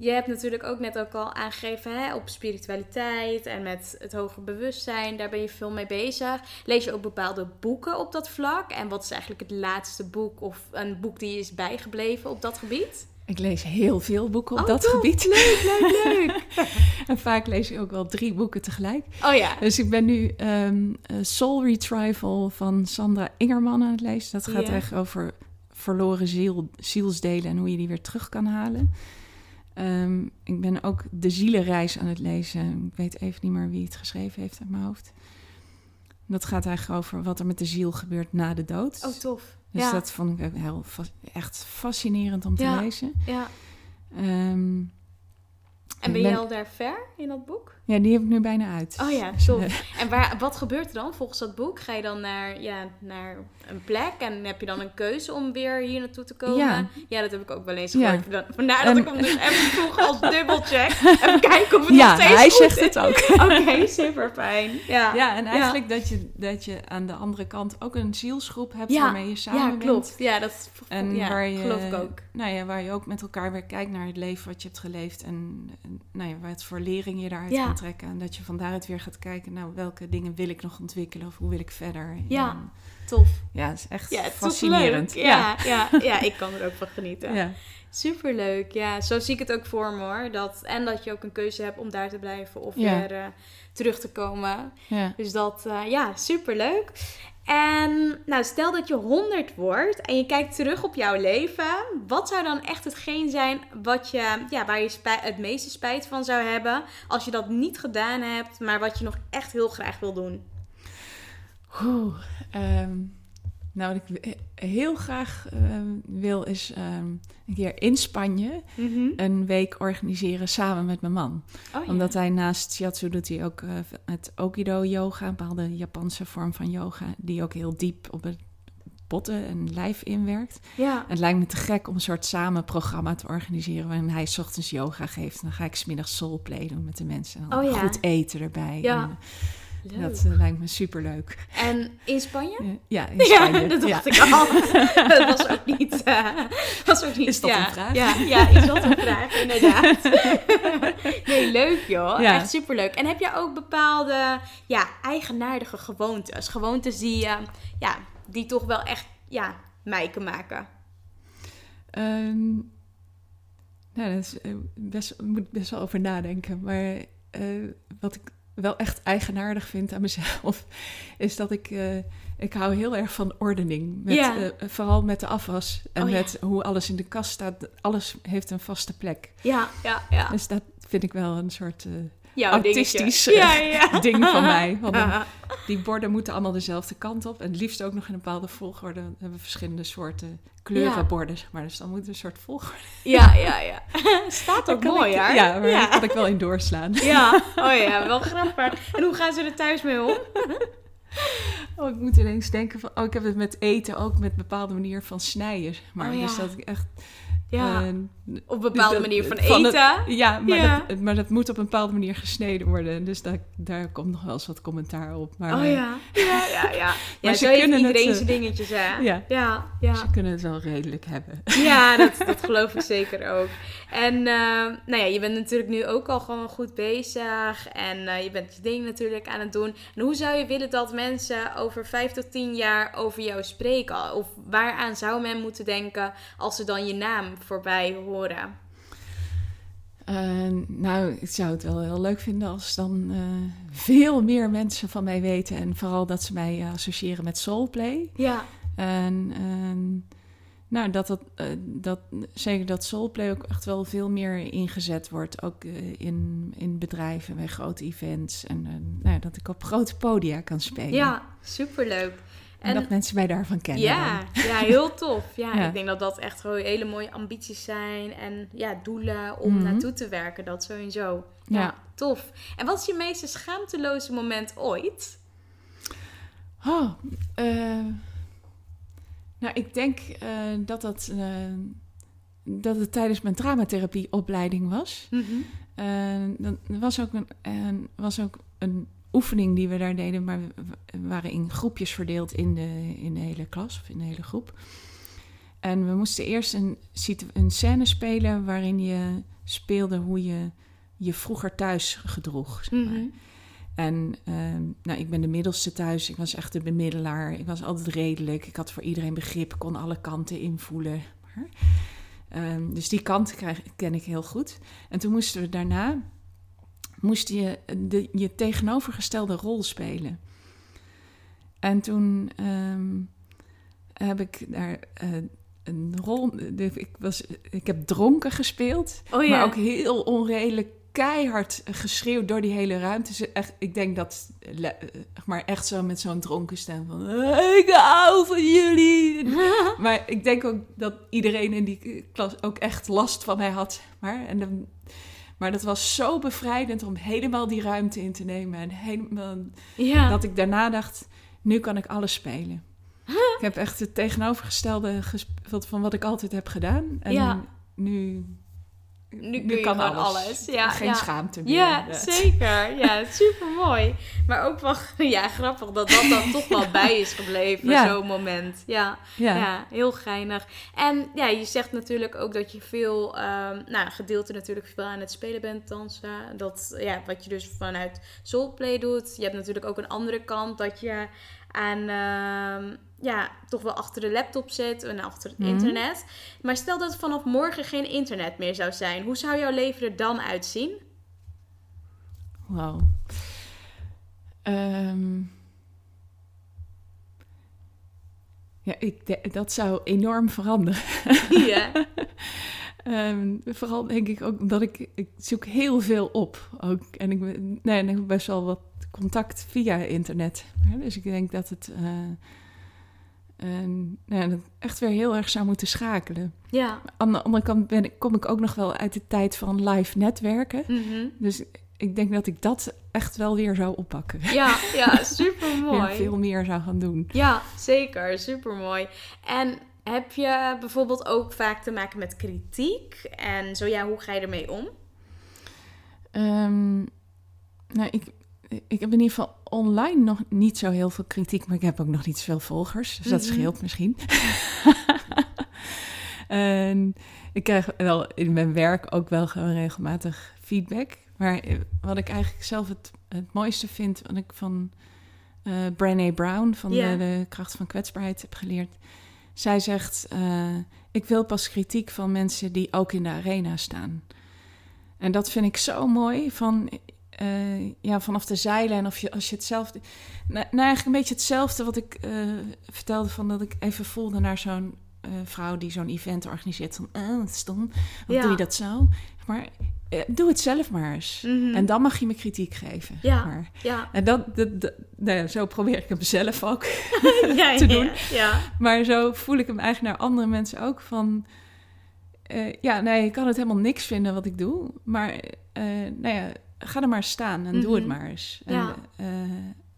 je hebt natuurlijk ook net ook al aangegeven hè, op spiritualiteit en met het hoger bewustzijn. Daar ben je veel mee bezig. Lees je ook bepaalde boeken op dat vlak? En wat is eigenlijk het laatste boek of een boek die is bijgebleven op dat gebied? Ik lees heel veel boeken op oh, dat top. gebied. Leuk, leuk, leuk. en vaak lees ik ook wel drie boeken tegelijk. Oh ja. Dus ik ben nu um, Soul Retrieval van Sandra Ingerman aan het lezen. Dat gaat echt over verloren ziel, zielsdelen en hoe je die weer terug kan halen. Um, ik ben ook De Zielenreis aan het lezen. Ik weet even niet meer wie het geschreven heeft uit mijn hoofd. Dat gaat eigenlijk over wat er met de ziel gebeurt na de dood. Oh, tof. Dus ja. dat vond ik ook heel, echt fascinerend om te Ja. lezen. ja. Um, En ben je al daar ver in dat boek? Ja, die heb ik nu bijna uit. Oh ja, eh, En waar, wat gebeurt er dan volgens dat boek? Ga je dan naar, ja, naar een plek en heb je dan een keuze om weer hier naartoe te komen? Ja. dat heb ik ook wel eens Ja. gehoord. Dan- Vandaar dat En- ik hem dus even vroeg als dubbelcheck. Even kijken of het Ja, nog steeds hij zegt is. het ook. Oké, super fijn. Ja, Ja, en eigenlijk Dat, je, dat je aan de andere kant ook een zielsgroep hebt Ja, waarmee je samen ja bent. klopt. Ja, dat En ja, waar je, geloof ik ook. Nou ja, waar je ook met elkaar weer kijkt naar het leven wat je hebt geleefd. En, en nou ja, wat voor lering je daaruit Ja. Trekken. En dat je van daaruit weer gaat kijken, nou, welke dingen wil ik nog ontwikkelen? Of hoe wil ik verder? Ja. En, Tof. ja, het is echt Ja, het is fascinerend. Ja, ja. Ja, ik kan er ook van genieten. ja. Superleuk, ja. Zo zie ik het ook voor me hoor. Dat, en dat je ook een keuze hebt om daar te blijven of Ja. weer eh, terug te komen. ja. Dus dat, eh, ja, superleuk. En nou, stel dat je 100 wordt en je kijkt terug op jouw leven. Wat zou dan echt hetgeen zijn wat je, ja, waar je het meeste spijt van zou hebben als je dat niet gedaan hebt, maar wat je nog echt heel graag wil doen? Oeh, ehm, nou, wat ik heel graag ehm, wil is ehm, een keer in Spanje een week organiseren samen met mijn man. Oh, ja. Omdat hij naast shiatsu doet hij ook eh, het Okido yoga, een bepaalde Japanse vorm van yoga, die ook heel diep op het botten en lijf inwerkt. Ja. Het lijkt me te gek om een soort samen programma te organiseren waarin hij 's ochtends yoga geeft. En dan ga ik 's middags soulplay doen met de mensen. En dan Oh, ja. goed eten erbij. Ja. En, Leuk. Dat eh, lijkt me superleuk. En in Spanje? Ja, Ja, in Spanje. Ja, dat dacht Ja. ik al. dat was ook niet... eh, was ook niet Is dat ja, een vraag? Ja, ja, is dat een vraag, inderdaad. nee, leuk joh. Echt superleuk. En heb je ook bepaalde ja, eigenaardige gewoontes? Gewoontes die, eh, ja, die toch wel echt ja, mijken maken? Ehm, nou, eh, best, ik moet best wel over nadenken. Maar eh, wat ik wel echt eigenaardig vind aan mezelf, is dat ik, eh, ik hou heel erg van ordening. Met, Ja. eh, vooral met de afwas en Oh, ja. met hoe alles in de kast staat. Alles heeft een vaste plek. Ja, ja, ja. Dus dat vind ik wel een soort eh, Jouw autistisch eh, Ja, ja. ding van mij. Want die borden moeten allemaal dezelfde kant op. En het liefst ook nog in een bepaalde volgorde. We hebben verschillende soorten kleuren Ja. borden, zeg maar. Dus dan moet een soort volgorde. Ja, ja, ja. Staat ook mooi, hè? Ja, maar ja. daar kan ik wel in doorslaan. Ja, oh ja, wel grappig. En hoe gaan ze er thuis mee om? Oh, ik moet ineens denken van... Oh, ik heb het met eten ook met een bepaalde manier van snijden. Maar Oh, ja. dus dat ik echt... Ja, eh, op een bepaalde dat- manier van van het- eten. ja, maar, Ja. Dat, maar dat moet op een bepaalde manier gesneden worden. Dus daar, daar komt nog wel eens wat commentaar op. Maar Oh eh, ja, ja, ja. Ja, ja ze kunnen het, iedereen eh, zijn dingetjes, hè? Ja. ja, ja. ze kunnen het wel redelijk hebben. Ja, dat, dat geloof ik zeker ook. En eh, nou ja, je bent natuurlijk nu ook al gewoon goed bezig. En eh, je bent je ding natuurlijk aan het doen. En hoe zou je willen dat mensen over vijf tot tien jaar over jou spreken? Of waaraan zou men moeten denken als ze dan je naam voorbij horen? Eh, nou, ik zou het wel heel leuk vinden als dan eh, veel meer mensen van mij weten. En vooral dat ze mij eh, associëren met Soulplay. Ja, En nou, dat, dat, dat, zeker dat Soulplay ook echt wel veel meer ingezet wordt. Ook in, in bedrijven, bij grote events. En nou, dat ik op grote podia kan spelen. ja superleuk. En, dat mensen mij daarvan kennen. Ja, dan. ja, heel tof. Ja, Ja. ik denk dat dat echt gewoon hele mooie ambities zijn. En ja, doelen om Mhm. naartoe te werken. Dat sowieso. Ja, Ja. tof. En wat is je meest schaamteloze moment ooit? Oh, eh, nou, ik denk eh, dat, dat, eh, dat het tijdens mijn dramatherapieopleiding was. Dat was ook, een, en was ook een oefening die we daar deden, maar we, waren in groepjes verdeeld in de, in de hele klas of in de hele groep. En we moesten eerst een, een scène spelen waarin je speelde hoe je je vroeger thuis gedroeg. zeg maar. Mhm. En ehm, nou, ik ben de middelste thuis. Ik was echt de bemiddelaar. Ik was altijd redelijk. Ik had voor iedereen begrip. kon alle kanten invoelen. Maar, ehm, dus die kant krijg, ken ik heel goed. En toen moesten we daarna... moest je de, je tegenovergestelde rol spelen. En toen ehm, heb ik daar... eh, een rol. Ik, was, ik heb dronken gespeeld. Oh ja. Maar ook heel onredelijk keihard geschreeuwd door die hele ruimte. Echt, ik denk dat, eh, maar echt zo met zo'n dronken stem van... "Eh, Ik hou van jullie. maar ik denk ook dat iedereen in die klas ook echt last van mij had. Maar, en dan, maar dat was zo bevrijdend om helemaal die ruimte in te nemen. En helemaal, Ja. dat ik daarna dacht, nu kan ik alles spelen. Ik heb echt het tegenovergestelde gespeeld van wat ik altijd heb gedaan. En Ja. nu, Nu kun je gewoon alles. Ja, Geen ja. schaamte meer. Ja, zeker. Ja, super mooi. Maar ook wel ja, grappig dat dat dan toch wel bij is gebleven, Ja. zo'n moment. Ja, ja. Ja. heel geinig. En ja, je zegt natuurlijk ook dat je veel, ehm nou, gedeelte natuurlijk veel aan het spelen bent, dansen. Dat, ja, wat je dus vanuit Soulplay doet. Je hebt natuurlijk ook een andere kant dat je aan, ehm, ja, toch wel achter de laptop zit en achter het Mhm. internet. Maar stel dat het vanaf morgen geen internet meer zou zijn. Hoe zou jouw leven er dan uitzien? Wauw. Ehm, ja, ik dat zou enorm veranderen. Ja. Ehm, vooral denk ik ook omdat ik, ik zoek heel veel op. Ook. En ik, ben- nee, en ik heb best wel wat contact via internet. Dus ik denk dat het eh, ja, dat ik echt weer heel erg zou moeten schakelen. Ja. Aan de andere kant ben ik, kom ik ook nog wel uit de tijd van live netwerken. Mhm. Dus ik denk dat ik dat echt wel weer zou oppakken. Ja, ja, super mooi. veel meer zou gaan doen. Ja, zeker. Super mooi. En heb je bijvoorbeeld ook vaak te maken met kritiek? En zo ja, hoe ga je ermee om? Ehm, nou, ik, ik heb in ieder geval online nog niet zo heel veel kritiek, maar ik heb ook nog niet zoveel volgers. Dus dat Mhm. scheelt misschien. en ik krijg wel in mijn werk ook wel gewoon regelmatig feedback. Maar eh, wat ik eigenlijk zelf het, het mooiste vind, wat ik van eh Brené Brown van de kracht van kwetsbaarheid heb geleerd. Zij zegt, eh, ik wil pas kritiek van mensen die ook in de arena staan. En dat vind ik zo mooi van, eh, ja, vanaf de zeilen en of je, als je hetzelfde... Nou, nou, eigenlijk een beetje hetzelfde wat ik eh, vertelde van dat ik even voelde naar zo'n eh, vrouw die zo'n event organiseert. Van, wat stom, wat Ja. doe je dat zo? Maar doe het zelf maar eens. Mhm. En dan mag je me kritiek geven. Ja. Maar, Ja. en dat, dat, dat- nou ja, zo probeer ik hem zelf ook. ja, te doen. Ja. Maar zo voel ik hem eigenlijk naar andere mensen ook van... ja, nee, je kan het helemaal niks vinden wat ik doe. Maar eh, nou ja, ga er maar staan en doe het Mhm. maar eens. En, Ja. eh,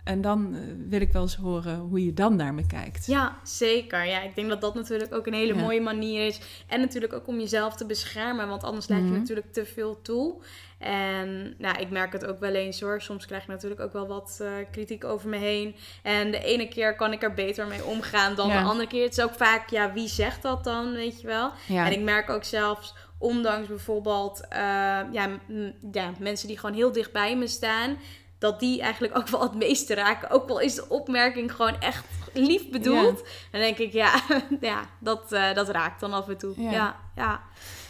en dan eh, wil ik wel eens horen hoe je dan naar me kijkt. Ja, zeker. Ja, ik denk dat dat natuurlijk ook een hele Ja. mooie manier is. En natuurlijk ook om jezelf te beschermen, want anders laat je Mhm. natuurlijk te veel toe. En nou, ik merk het ook wel eens hoor. Soms krijg ik natuurlijk ook wel wat eh, kritiek over me heen. En de ene keer kan ik er beter mee omgaan dan Ja. de andere keer. Het is ook vaak, ja, wie zegt dat dan, weet je wel? Ja. En ik merk ook zelfs, ondanks bijvoorbeeld eh, ja, ja, mensen die gewoon heel dicht bij me staan, dat die eigenlijk ook wel het meeste raken. Ook al is de opmerking gewoon echt lief bedoeld. Dan denk ik, ja, ja dat, eh, dat raakt dan af en toe. Ja. Ja, ja.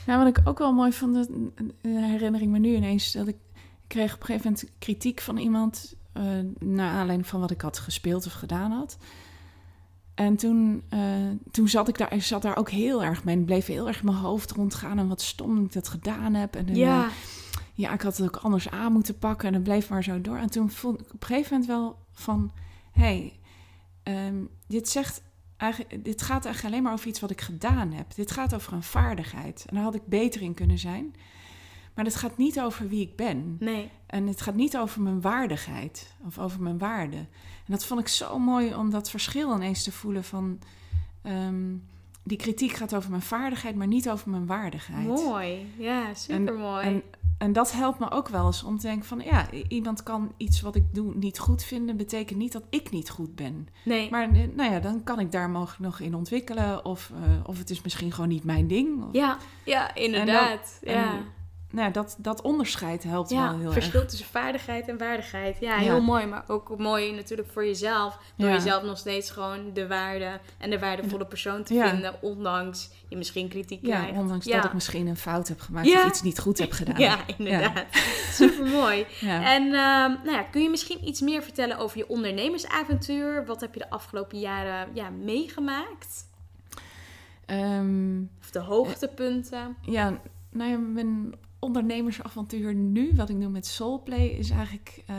Nou, wat ik ook wel mooi vond, dat, eh, herinner ik me nu ineens, dat ik, ik kreeg op een gegeven moment kritiek van iemand eh naar aanleiding van wat ik had gespeeld of gedaan had. En toen, eh, toen zat ik daar, ik zat daar ook heel erg mee. en bleef heel erg in mijn hoofd rondgaan en wat stom dat ik dat gedaan heb. En, eh, ja. ja, ik had het ook anders aan moeten pakken en het bleef maar zo door. En toen vond ik op een gegeven moment wel van, hé, hey, ehm, dit zegt eigenlijk, dit gaat eigenlijk alleen maar over iets wat ik gedaan heb. Dit gaat over een vaardigheid. En daar had ik beter in kunnen zijn. Maar het gaat niet over wie ik ben. Nee. En het gaat niet over mijn waardigheid of over mijn waarde. En dat vond ik zo mooi om dat verschil ineens te voelen van... ehm, die kritiek gaat over mijn vaardigheid, maar niet over mijn waardigheid. Mooi. Ja, super mooi. En, en dat helpt me ook wel eens om te denken van... ja, iemand kan iets wat ik doe niet goed vinden... betekent niet dat ik niet goed ben. nee. Maar eh, nou ja, dan kan ik daar mogelijk nog in ontwikkelen. Of, eh, of het is misschien gewoon niet mijn ding. Of, ja, ja, inderdaad. en- ja. Nou, dat, dat onderscheid helpt wel heel verschil erg. tussen vaardigheid en waardigheid. Ja, Ja. heel mooi. Maar ook mooi natuurlijk voor jezelf. Door Ja. jezelf nog steeds gewoon de waarde en de waardevolle persoon te vinden. Ondanks je misschien kritiek Ja, krijgt. ondanks dat ik misschien een fout heb gemaakt Ja. of iets niet goed heb gedaan. Ja, inderdaad. Super mooi. En ehm, nou ja, kun je misschien iets meer vertellen over je ondernemersavontuur? Wat heb je de afgelopen jaren ja, meegemaakt? Ehm, Of de hoogtepunten? ja, nou ja, mijn ondernemersavontuur nu, wat ik doe met Soulplay, is eigenlijk... eh,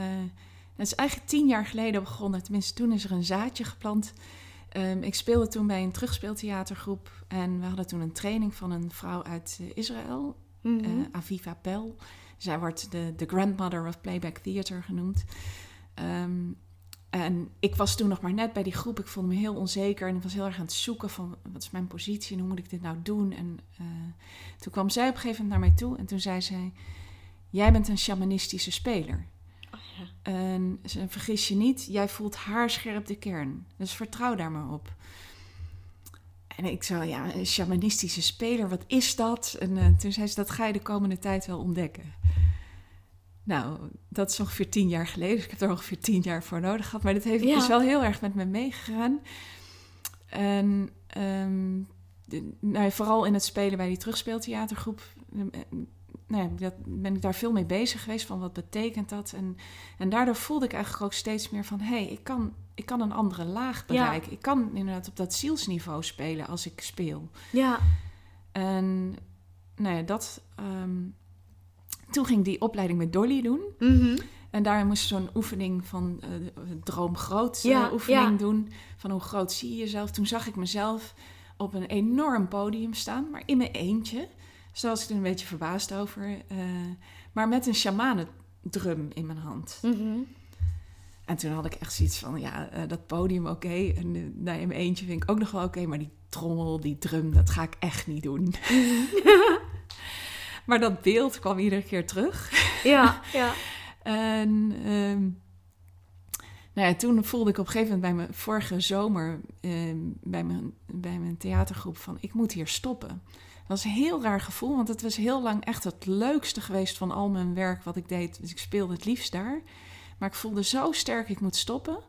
het is eigenlijk tien jaar geleden begonnen. Tenminste, toen is er een zaadje geplant. Ehm, ik speelde toen bij een terugspeeltheatergroep. En we hadden toen een training van een vrouw uit eh, Israël. Mhm. eh, Aviva Pel. Zij wordt de, de grandmother of playback theater genoemd. Ehm, en ik was toen nog maar net bij die groep. Ik voelde me heel onzeker en ik was heel erg aan het zoeken van wat is mijn positie en hoe moet ik dit nou doen. En eh, toen kwam zij op een gegeven moment naar mij toe en toen zei zij: Jij bent een shamanistische speler. Oh, ja. En ze- vergis je niet, jij voelt haarscherp de kern. Dus vertrouw daar maar op. En ik zo, ja, een shamanistische speler, wat is dat? En eh, toen zei ze, dat ga je de komende tijd wel ontdekken. Nou, dat is ongeveer tien jaar geleden. Dus ik heb er ongeveer tien jaar voor nodig gehad. Maar dat heeft, Ja. is wel heel erg met me meegegaan. En ehm, de- nou vooral in het spelen bij die terugspeeltheatergroep... eh, nou ja, dat ben ik daar veel mee bezig geweest. Van wat betekent dat? En, en daardoor voelde ik eigenlijk ook steeds meer van... hé, hey, ik, kan, ik kan een andere laag Ja. bereiken. Ik kan inderdaad op dat zielsniveau spelen als ik speel. Ja. En nou ja, dat... ehm, toen ging die opleiding met Dolly doen. Mhm. En daarin moest zo'n oefening van eh droom groot eh, Ja, oefening ja. doen. Van hoe groot zie je jezelf. Toen zag ik mezelf op een enorm podium staan, maar in mijn eentje. Dus daar was ik toen een beetje verbaasd over. eh, maar met een shamanendrum in mijn hand. Mhm. En toen had ik echt zoiets van, ja, dat podium oké. En nou, in mijn eentje vind ik ook nog wel oké. maar die trommel, die drum, dat ga ik echt niet doen. maar dat beeld kwam iedere keer terug. Ja, ja. En ehm, Nou ja, toen voelde ik op een gegeven moment bij mijn vorige zomer eh, bij, mijn, bij mijn theatergroep van ik moet hier stoppen. Dat was een heel raar gevoel, want het was heel lang echt het leukste geweest van al mijn werk wat ik deed. Dus ik speelde het liefst daar. Maar ik voelde zo sterk, ik moet stoppen.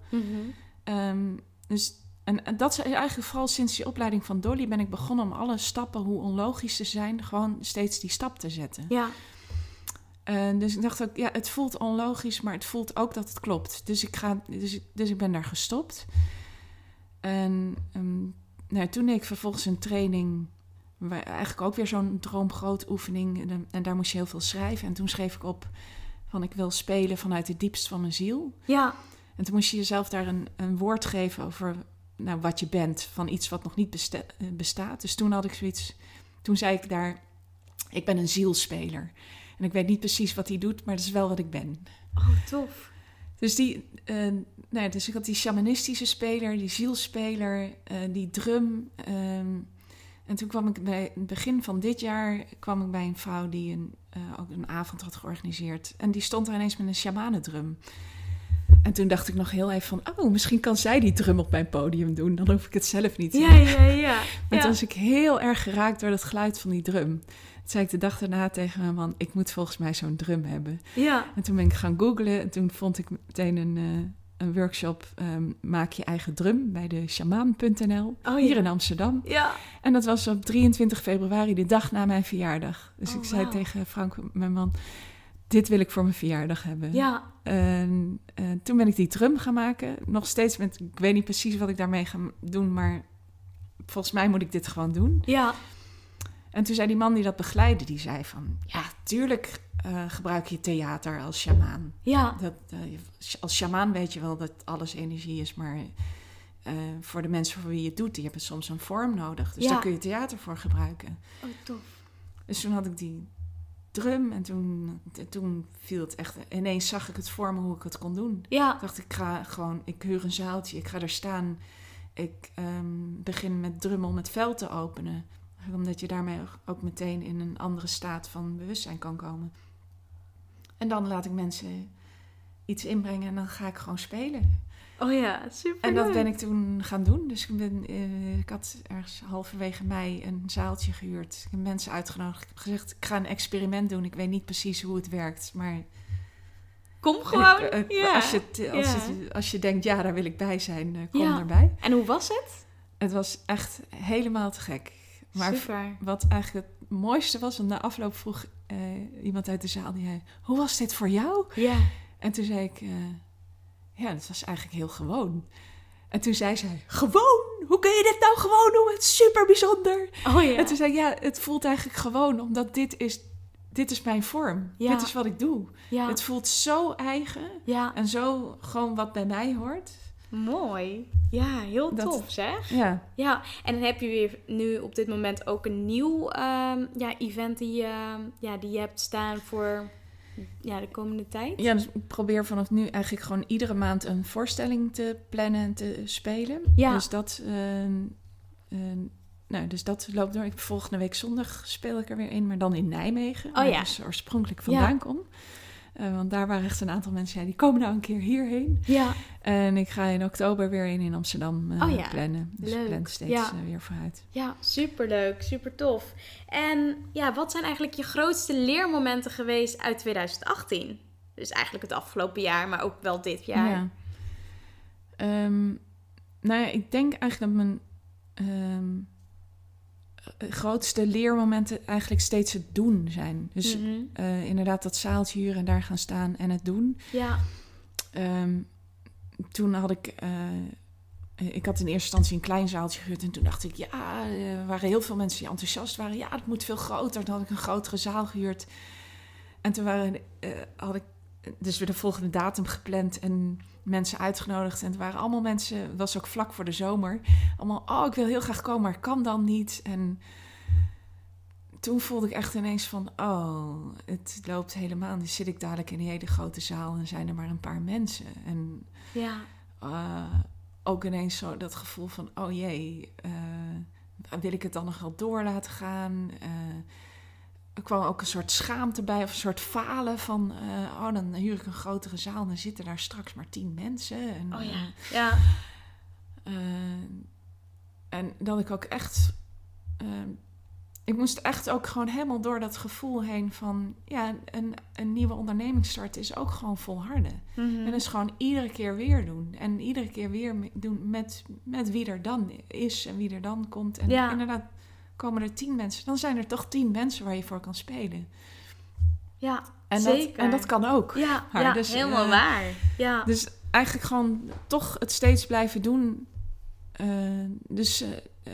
Ehm, dus, en, en dat is eigenlijk vooral sinds die opleiding van Dolly ben ik begonnen om alle stappen, hoe onlogisch ze zijn, gewoon steeds die stap te zetten. Ja, dus ik dacht ook, ja, het voelt onlogisch, maar het voelt ook dat het klopt. Dus ik, ga, dus, dus ik ben daar gestopt. En ehm, nou, toen deed ik vervolgens een training, eigenlijk ook weer zo'n droomgroot oefening. En daar moest je heel veel schrijven. En toen schreef ik op van ik wil spelen vanuit het diepst van mijn ziel. ja, En toen moest je jezelf daar een, een woord geven over nou, wat je bent, van iets wat nog niet eh, bestaat. Dus toen had ik zoiets, toen zei ik daar, ik ben een zielspeler. En ik weet niet precies wat hij doet, maar dat is wel wat ik ben. oh tof. Dus, die, nee, dus ik had die shamanistische speler, die zielspeler, eh, die drum. ehm, en toen kwam ik bij het begin van dit jaar kwam ik bij een vrouw die een, ook een avond had georganiseerd. En die stond daar ineens met een shamanendrum. En toen dacht ik nog heel even van, oh, misschien kan zij die drum op mijn podium doen. Dan hoef ik het zelf niet te Ja, doen. ja, ja. Ja. toen was ik heel erg geraakt door het geluid van die drum. Toen zei ik de dag daarna tegen mijn man, ik moet volgens mij zo'n drum hebben. ja. En toen ben ik gaan googlen en toen vond ik meteen een, eh, een workshop ehm, Maak je eigen drum bij de shamaan.nl Oh, hier ja. in Amsterdam. Ja. En dat was op 23 februari, de dag na mijn verjaardag. Dus Oh, ik zei tegen Frank, mijn man, dit wil ik voor mijn verjaardag hebben. Ja. En eh, toen ben ik die drum gaan maken. Nog steeds met, ik weet niet precies wat ik daarmee ga doen, maar volgens mij moet ik dit gewoon doen. Ja. En toen zei die man die dat begeleidde, die zei van... Ja, tuurlijk eh, gebruik je theater als shamaan. Ja. Dat, eh, als shamaan weet je wel dat alles energie is, maar voor de mensen voor wie je het doet, die hebben soms een vorm nodig. Dus Ja. daar kun je theater voor gebruiken. Oh, tof. Dus toen had ik die drum en toen, toen viel het echt... Ineens zag ik het voor me hoe ik het kon doen. Ja. Ik dacht, ik ga gewoon, ik huur een zaaltje, ik ga er staan. Ik ehm, begin met drummen om het veld te openen. Omdat je daarmee ook meteen in een andere staat van bewustzijn kan komen. En dan laat ik mensen iets inbrengen en dan ga ik gewoon spelen. Oh ja, super. En dat ben ik toen gaan doen. Dus ik, ben, eh, ik had ergens halverwege mei een zaaltje gehuurd. Ik heb mensen uitgenodigd. Ik heb gezegd, ik ga een experiment doen. Ik weet niet precies hoe het werkt, maar Kom gewoon. ik, eh, ja. als, je, als, Ja. het- als je denkt, ja, daar wil ik bij zijn, eh, kom Ja. erbij. En hoe was het? Het was echt helemaal te gek. Maar Super. wat eigenlijk het mooiste was, want na afloop vroeg eh, iemand uit de zaal, die zei, hoe was dit voor jou? Ja. En toen zei ik, eh, ja, het was eigenlijk heel gewoon. En toen zei zij, gewoon? Hoe kun je dit nou gewoon doen? Het is super bijzonder. Oh ja. En toen zei ik, ja, het voelt eigenlijk gewoon, omdat dit is, dit is mijn vorm. Ja. Dit is wat ik doe. ja. Het voelt zo eigen. En zo gewoon wat bij mij hoort. Mooi. Ja, heel Dat- tof zeg. Ja, Ja, en dan heb je weer nu op dit moment ook een nieuw ehm, ja, event die, je ja, die je hebt staan voor ja, de komende tijd. ja dus ik probeer vanaf nu eigenlijk gewoon iedere maand een voorstelling te plannen en te spelen. Ja. Dus dat, eh, eh, nou, dus dat loopt door. Ik, volgende week zondag speel ik er weer in, maar dan in Nijmegen. Oh waar ja. ik dus oorspronkelijk vandaan kom. Eh, want daar waren echt een aantal mensen, ja, die komen nou een keer hierheen. Ja. En ik ga in oktober weer een in Amsterdam eh, Oh ja. plannen. Dus Leuk. ik plan steeds Ja. eh, weer vooruit. Ja, superleuk, super tof. En ja, wat zijn eigenlijk je grootste leermomenten geweest uit 2018? Dus eigenlijk het afgelopen jaar, maar ook wel dit jaar. Ja. Ehm, nou ja, ik denk eigenlijk dat mijn ehm, eh, grootste leermomenten eigenlijk steeds het doen zijn. Dus Mhm. eh, inderdaad dat zaaltje huren en daar gaan staan en het doen. Ja, Ehm, toen had ik... eh, ik had in eerste instantie een klein zaaltje gehuurd en toen dacht ik, ja, eh, er waren heel veel mensen die enthousiast waren. Ja, het moet veel groter. Toen had ik een grotere zaal gehuurd. En toen waren, eh, had ik dus weer de volgende datum gepland en mensen uitgenodigd. En het waren allemaal mensen, het was ook vlak voor de zomer. Allemaal, oh, ik wil heel graag komen, maar kan dan niet. En toen voelde ik echt ineens van, oh, het loopt helemaal. Dan zit ik dadelijk in een hele grote zaal en zijn er maar een paar mensen. En ja, eh, ook ineens zo dat gevoel van, oh jee, eh, wil ik het dan nog wel door laten gaan? Eh, er kwam ook een soort schaamte bij, of een soort falen van, eh, oh, dan huur ik een grotere zaal en dan zitten daar straks maar tien mensen. En, Oh ja. eh, Ja. eh, en dat ik ook echt. ik moest echt ook gewoon helemaal door dat gevoel heen van. Ja, een, een nieuwe onderneming starten is ook gewoon volharden. Mhm. En dus gewoon iedere keer weer doen. En iedere keer weer doen met, met wie er dan is en wie er dan komt. En Ja. inderdaad, komen er tien mensen. Dan zijn er toch tien mensen waar je voor kan spelen. Ja, En, dat, zeker. en dat kan ook. Ja, Maar ja dus, helemaal eh, waar. Ja. Dus eigenlijk gewoon toch het steeds blijven doen. Eh, dus, eh,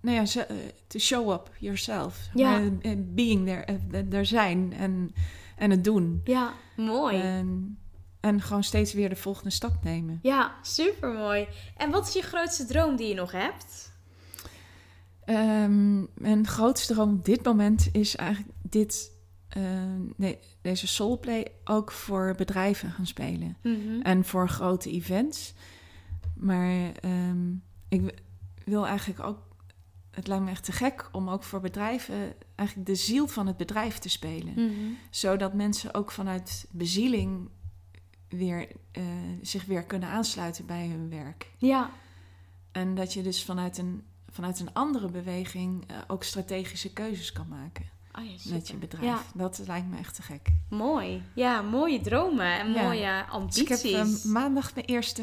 nou ja, to show up yourself. Ja. Being there, er zijn en, en het doen. ja, mooi. En, en gewoon steeds weer de volgende stap nemen. ja, super mooi. En wat is je grootste droom die je nog hebt? Ehm, mijn grootste droom op dit moment is eigenlijk dit, eh, deze soulplay ook voor bedrijven gaan spelen. Mhm. En voor grote events. Maar ehm, ik wil eigenlijk ook. Het lijkt me echt te gek om ook voor bedrijven eigenlijk de ziel van het bedrijf te spelen. Mhm. Zodat mensen ook vanuit bezieling weer, eh, zich weer kunnen aansluiten bij hun werk. Ja, En dat je dus vanuit een, vanuit een andere beweging eh, ook strategische keuzes kan maken oh, ja, met je bedrijf. Ja, Dat lijkt me echt te gek. mooi. Ja, mooie dromen en Ja. mooie Dus ik heb ambities. eh, maandag mijn eerste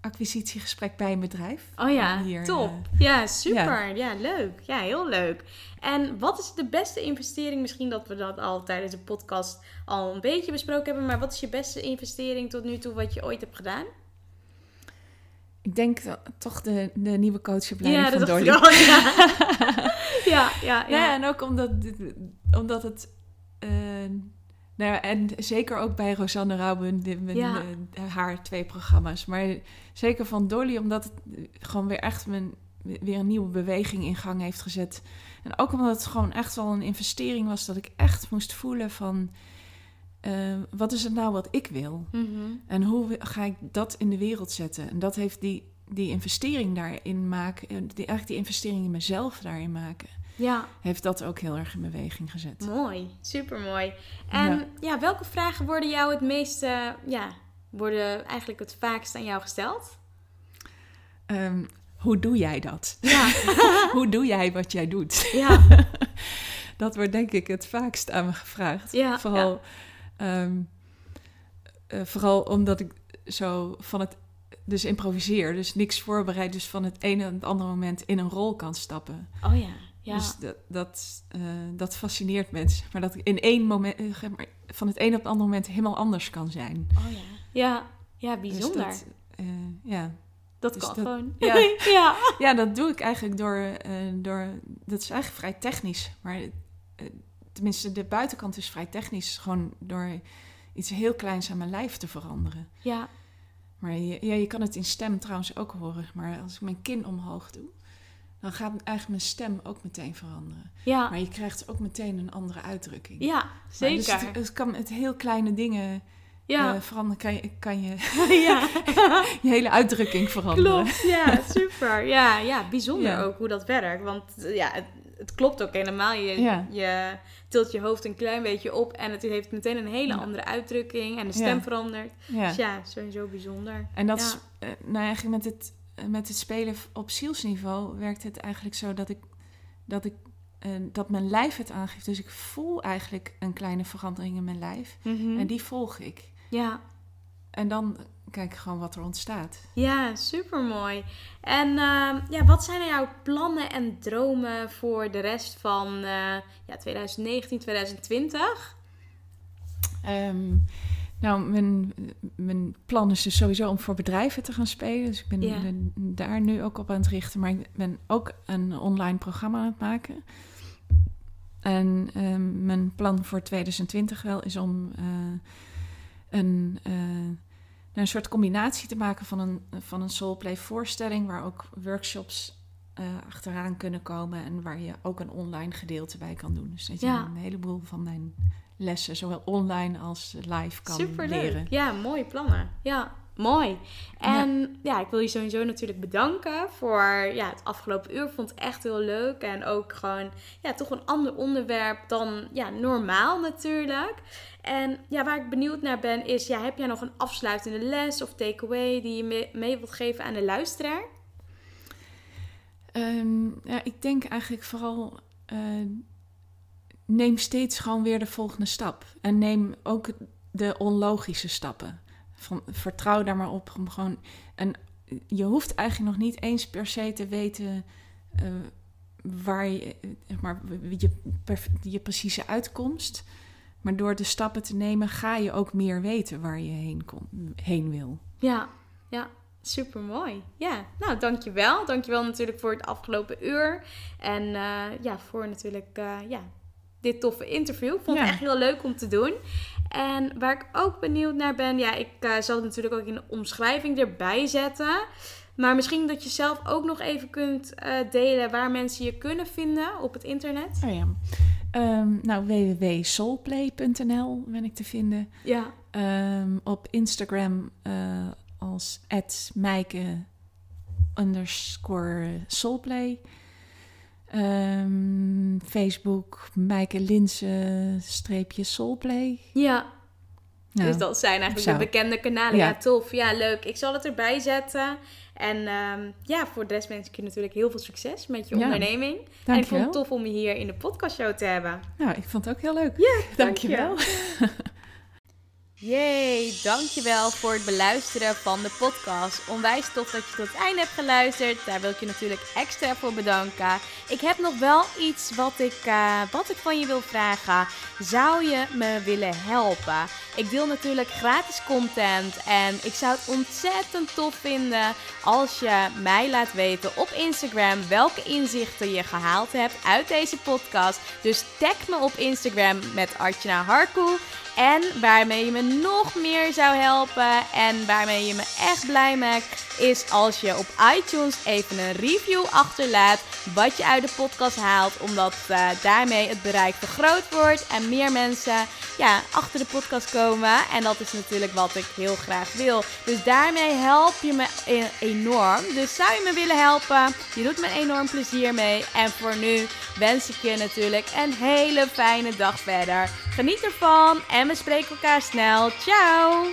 acquisitiegesprek bij een bedrijf. Oh ja, Hier, top. eh, ja, super. Ja. leuk. Ja, heel leuk. En wat is de beste investering? Misschien dat we dat al tijdens de podcast al een beetje besproken hebben. Maar wat is je beste investering tot nu toe wat je ooit hebt gedaan? Ik denk dat- toch de, de nieuwe coachopleiding van dat dacht Dolly. ja. ja, ja, Ja, ja. en ook omdat, omdat het... eh, nou ja, en zeker ook bij Rosanne Ja. eh, haar twee programma's. Maar zeker van Dolly, omdat het gewoon weer echt mijn, weer een nieuwe beweging in gang heeft gezet. En ook omdat het gewoon echt wel een investering was dat ik echt moest voelen van... eh, wat is het nou wat ik wil? Mhm. En hoe ga ik dat in de wereld zetten? En dat heeft die, die investering daarin maken, eh, die, eigenlijk die investering in mezelf daarin maken, ja. heeft dat ook heel erg in beweging gezet. Mooi, super mooi. En ja. Ja. welke vragen worden jou het meeste, ja, worden eigenlijk het vaakst aan jou gesteld? Ehm, hoe doe jij dat? Ja, hoe doe jij wat jij doet? ja, Dat wordt denk ik het vaakst aan me gevraagd. Ja, vooral, ehm, eh, vooral omdat ik zo van het dus improviseer, dus niks voorbereid, dus van het ene en het andere moment in een rol kan stappen. oh ja, ja. Dus dat, dat, eh, dat fascineert mensen. Maar dat ik in één moment, eh, van het een op het andere moment helemaal anders kan zijn. oh ja. Ja, ja, Dus bijzonder. dat, ja. dat dus kan dat- gewoon. ja. ja. ja, dat doe ik eigenlijk door, door... Dat is eigenlijk vrij technisch. Maar tenminste, de buitenkant is vrij technisch. Gewoon door iets heel kleins aan mijn lijf te veranderen. Ja, Maar je, ja, je kan het in stem trouwens ook horen. Maar als ik mijn kin omhoog doe... dan gaat eigenlijk mijn stem ook meteen veranderen. ja, Maar je krijgt ook meteen een andere uitdrukking. ja, Maar zeker. dus het, het kan met heel kleine dingen ja, eh, veranderen. Kan je, kan je ja. je hele uitdrukking veranderen. klopt. Ja, super. Ja, ja, bijzonder Ja. ook hoe dat werkt. Want eh, ja, het, klopt ook helemaal. Je, Ja. je tilt je hoofd een klein beetje op en het heeft meteen een hele andere uitdrukking en de stem Ja. verandert. Ja. Dus ja, sowieso bijzonder. En dat Ja. is, eh, nou eigenlijk met het, eh, met het spelen op zielsniveau werkt het eigenlijk zo dat ik, dat ik, eh, dat mijn lijf het aangeeft. Dus ik voel eigenlijk een kleine verandering in mijn lijf. Mhm. En die volg ik. Ja, En dan kijk gewoon wat er ontstaat. Ja, super mooi. En ehm, ja, wat zijn jouw plannen en dromen voor de rest van eh, ja, 2019, 2020? Ehm, nou, mijn, mijn plan is dus sowieso om voor bedrijven te gaan spelen. Dus ik ben, Ja. ben daar nu ook op aan het richten. Maar ik ben ook een online programma aan het maken. En ehm, mijn plan voor 2020 wel is om eh, een, eh, een soort combinatie te maken van een, van een soulplay voorstelling... waar ook workshops eh, achteraan kunnen komen... en waar je ook een online gedeelte bij kan doen. Dus dat je Ja. een heleboel van mijn lessen, zowel online als live, kan Super leren. Ja, mooie plannen. Ja, Mooi. En ja. ik wil je sowieso natuurlijk bedanken voor ja, het afgelopen uur. Ik vond het echt heel leuk. En ook gewoon ja, toch een ander onderwerp dan ja, normaal natuurlijk. En ja, waar ik benieuwd naar ben is, ja, heb jij nog een afsluitende les of takeaway die je mee, mee wilt geven aan de luisteraar? Ehm, ja, ik denk eigenlijk vooral, uh, neem steeds gewoon weer de volgende stap. En neem ook de onlogische stappen. Van, vertrouw daar maar op. Om gewoon, en je hoeft eigenlijk nog niet eens per se te weten uh, waar je, zeg maar, je, je precieze uitkomst. Maar door de stappen te nemen ga je ook meer weten waar je heen, heen wil. Ja, ja. Super mooi. Ja, nou dankjewel. Dankjewel natuurlijk voor het afgelopen uur. En uh, ja, voor natuurlijk uh, ja, dit toffe interview. Ik vond het echt heel leuk om te doen. En waar ik ook benieuwd naar ben, ja, ik uh, zal het natuurlijk ook in de omschrijving erbij zetten. Maar misschien dat je zelf ook nog even kunt delen waar mensen je kunnen vinden op het internet. Oh ja. Um, nou, www.soulplay.nl ben ik te vinden. Ja. Um, op Instagram als Mijke underscore soulplay. Um, Facebook Mijke Linse streepje soulplay. Ja. Nou, dus dat zijn eigenlijk de bekende kanalen. Ja. tof. Ja, leuk. Ik zal het erbij zetten. En um, ja, voor de rest wens ik je natuurlijk heel veel succes met je onderneming. En ik vond het tof om je hier in de podcastshow te hebben. Nou, ik vond het ook heel leuk. Ja, dankjewel. dankjewel. Yay, dankjewel voor het beluisteren van de podcast. Onwijs tof dat je tot het einde hebt geluisterd. Daar wil ik je natuurlijk extra voor bedanken. Ik heb nog wel iets wat ik, uh, wat ik van je wil vragen. Zou je me willen helpen? Ik deel natuurlijk gratis content en ik zou het ontzettend tof vinden als je mij laat weten op Instagram welke inzichten je gehaald hebt uit deze podcast. Dus tag me op Instagram met Artjana Harkoe. En waarmee je me nog meer zou helpen en waarmee je me echt blij maakt, is als je op iTunes even een review achterlaat wat je uit de podcast haalt. Omdat uh, daarmee het bereik vergroot wordt en meer mensen ja, achter de podcast komen. En dat is natuurlijk wat ik heel graag wil. Dus daarmee help je me e-, enorm. Dus zou je me willen helpen? Je doet me enorm plezier mee. En voor nu wens ik je natuurlijk een hele fijne dag verder. Geniet ervan en we spreken elkaar snel. Ciao!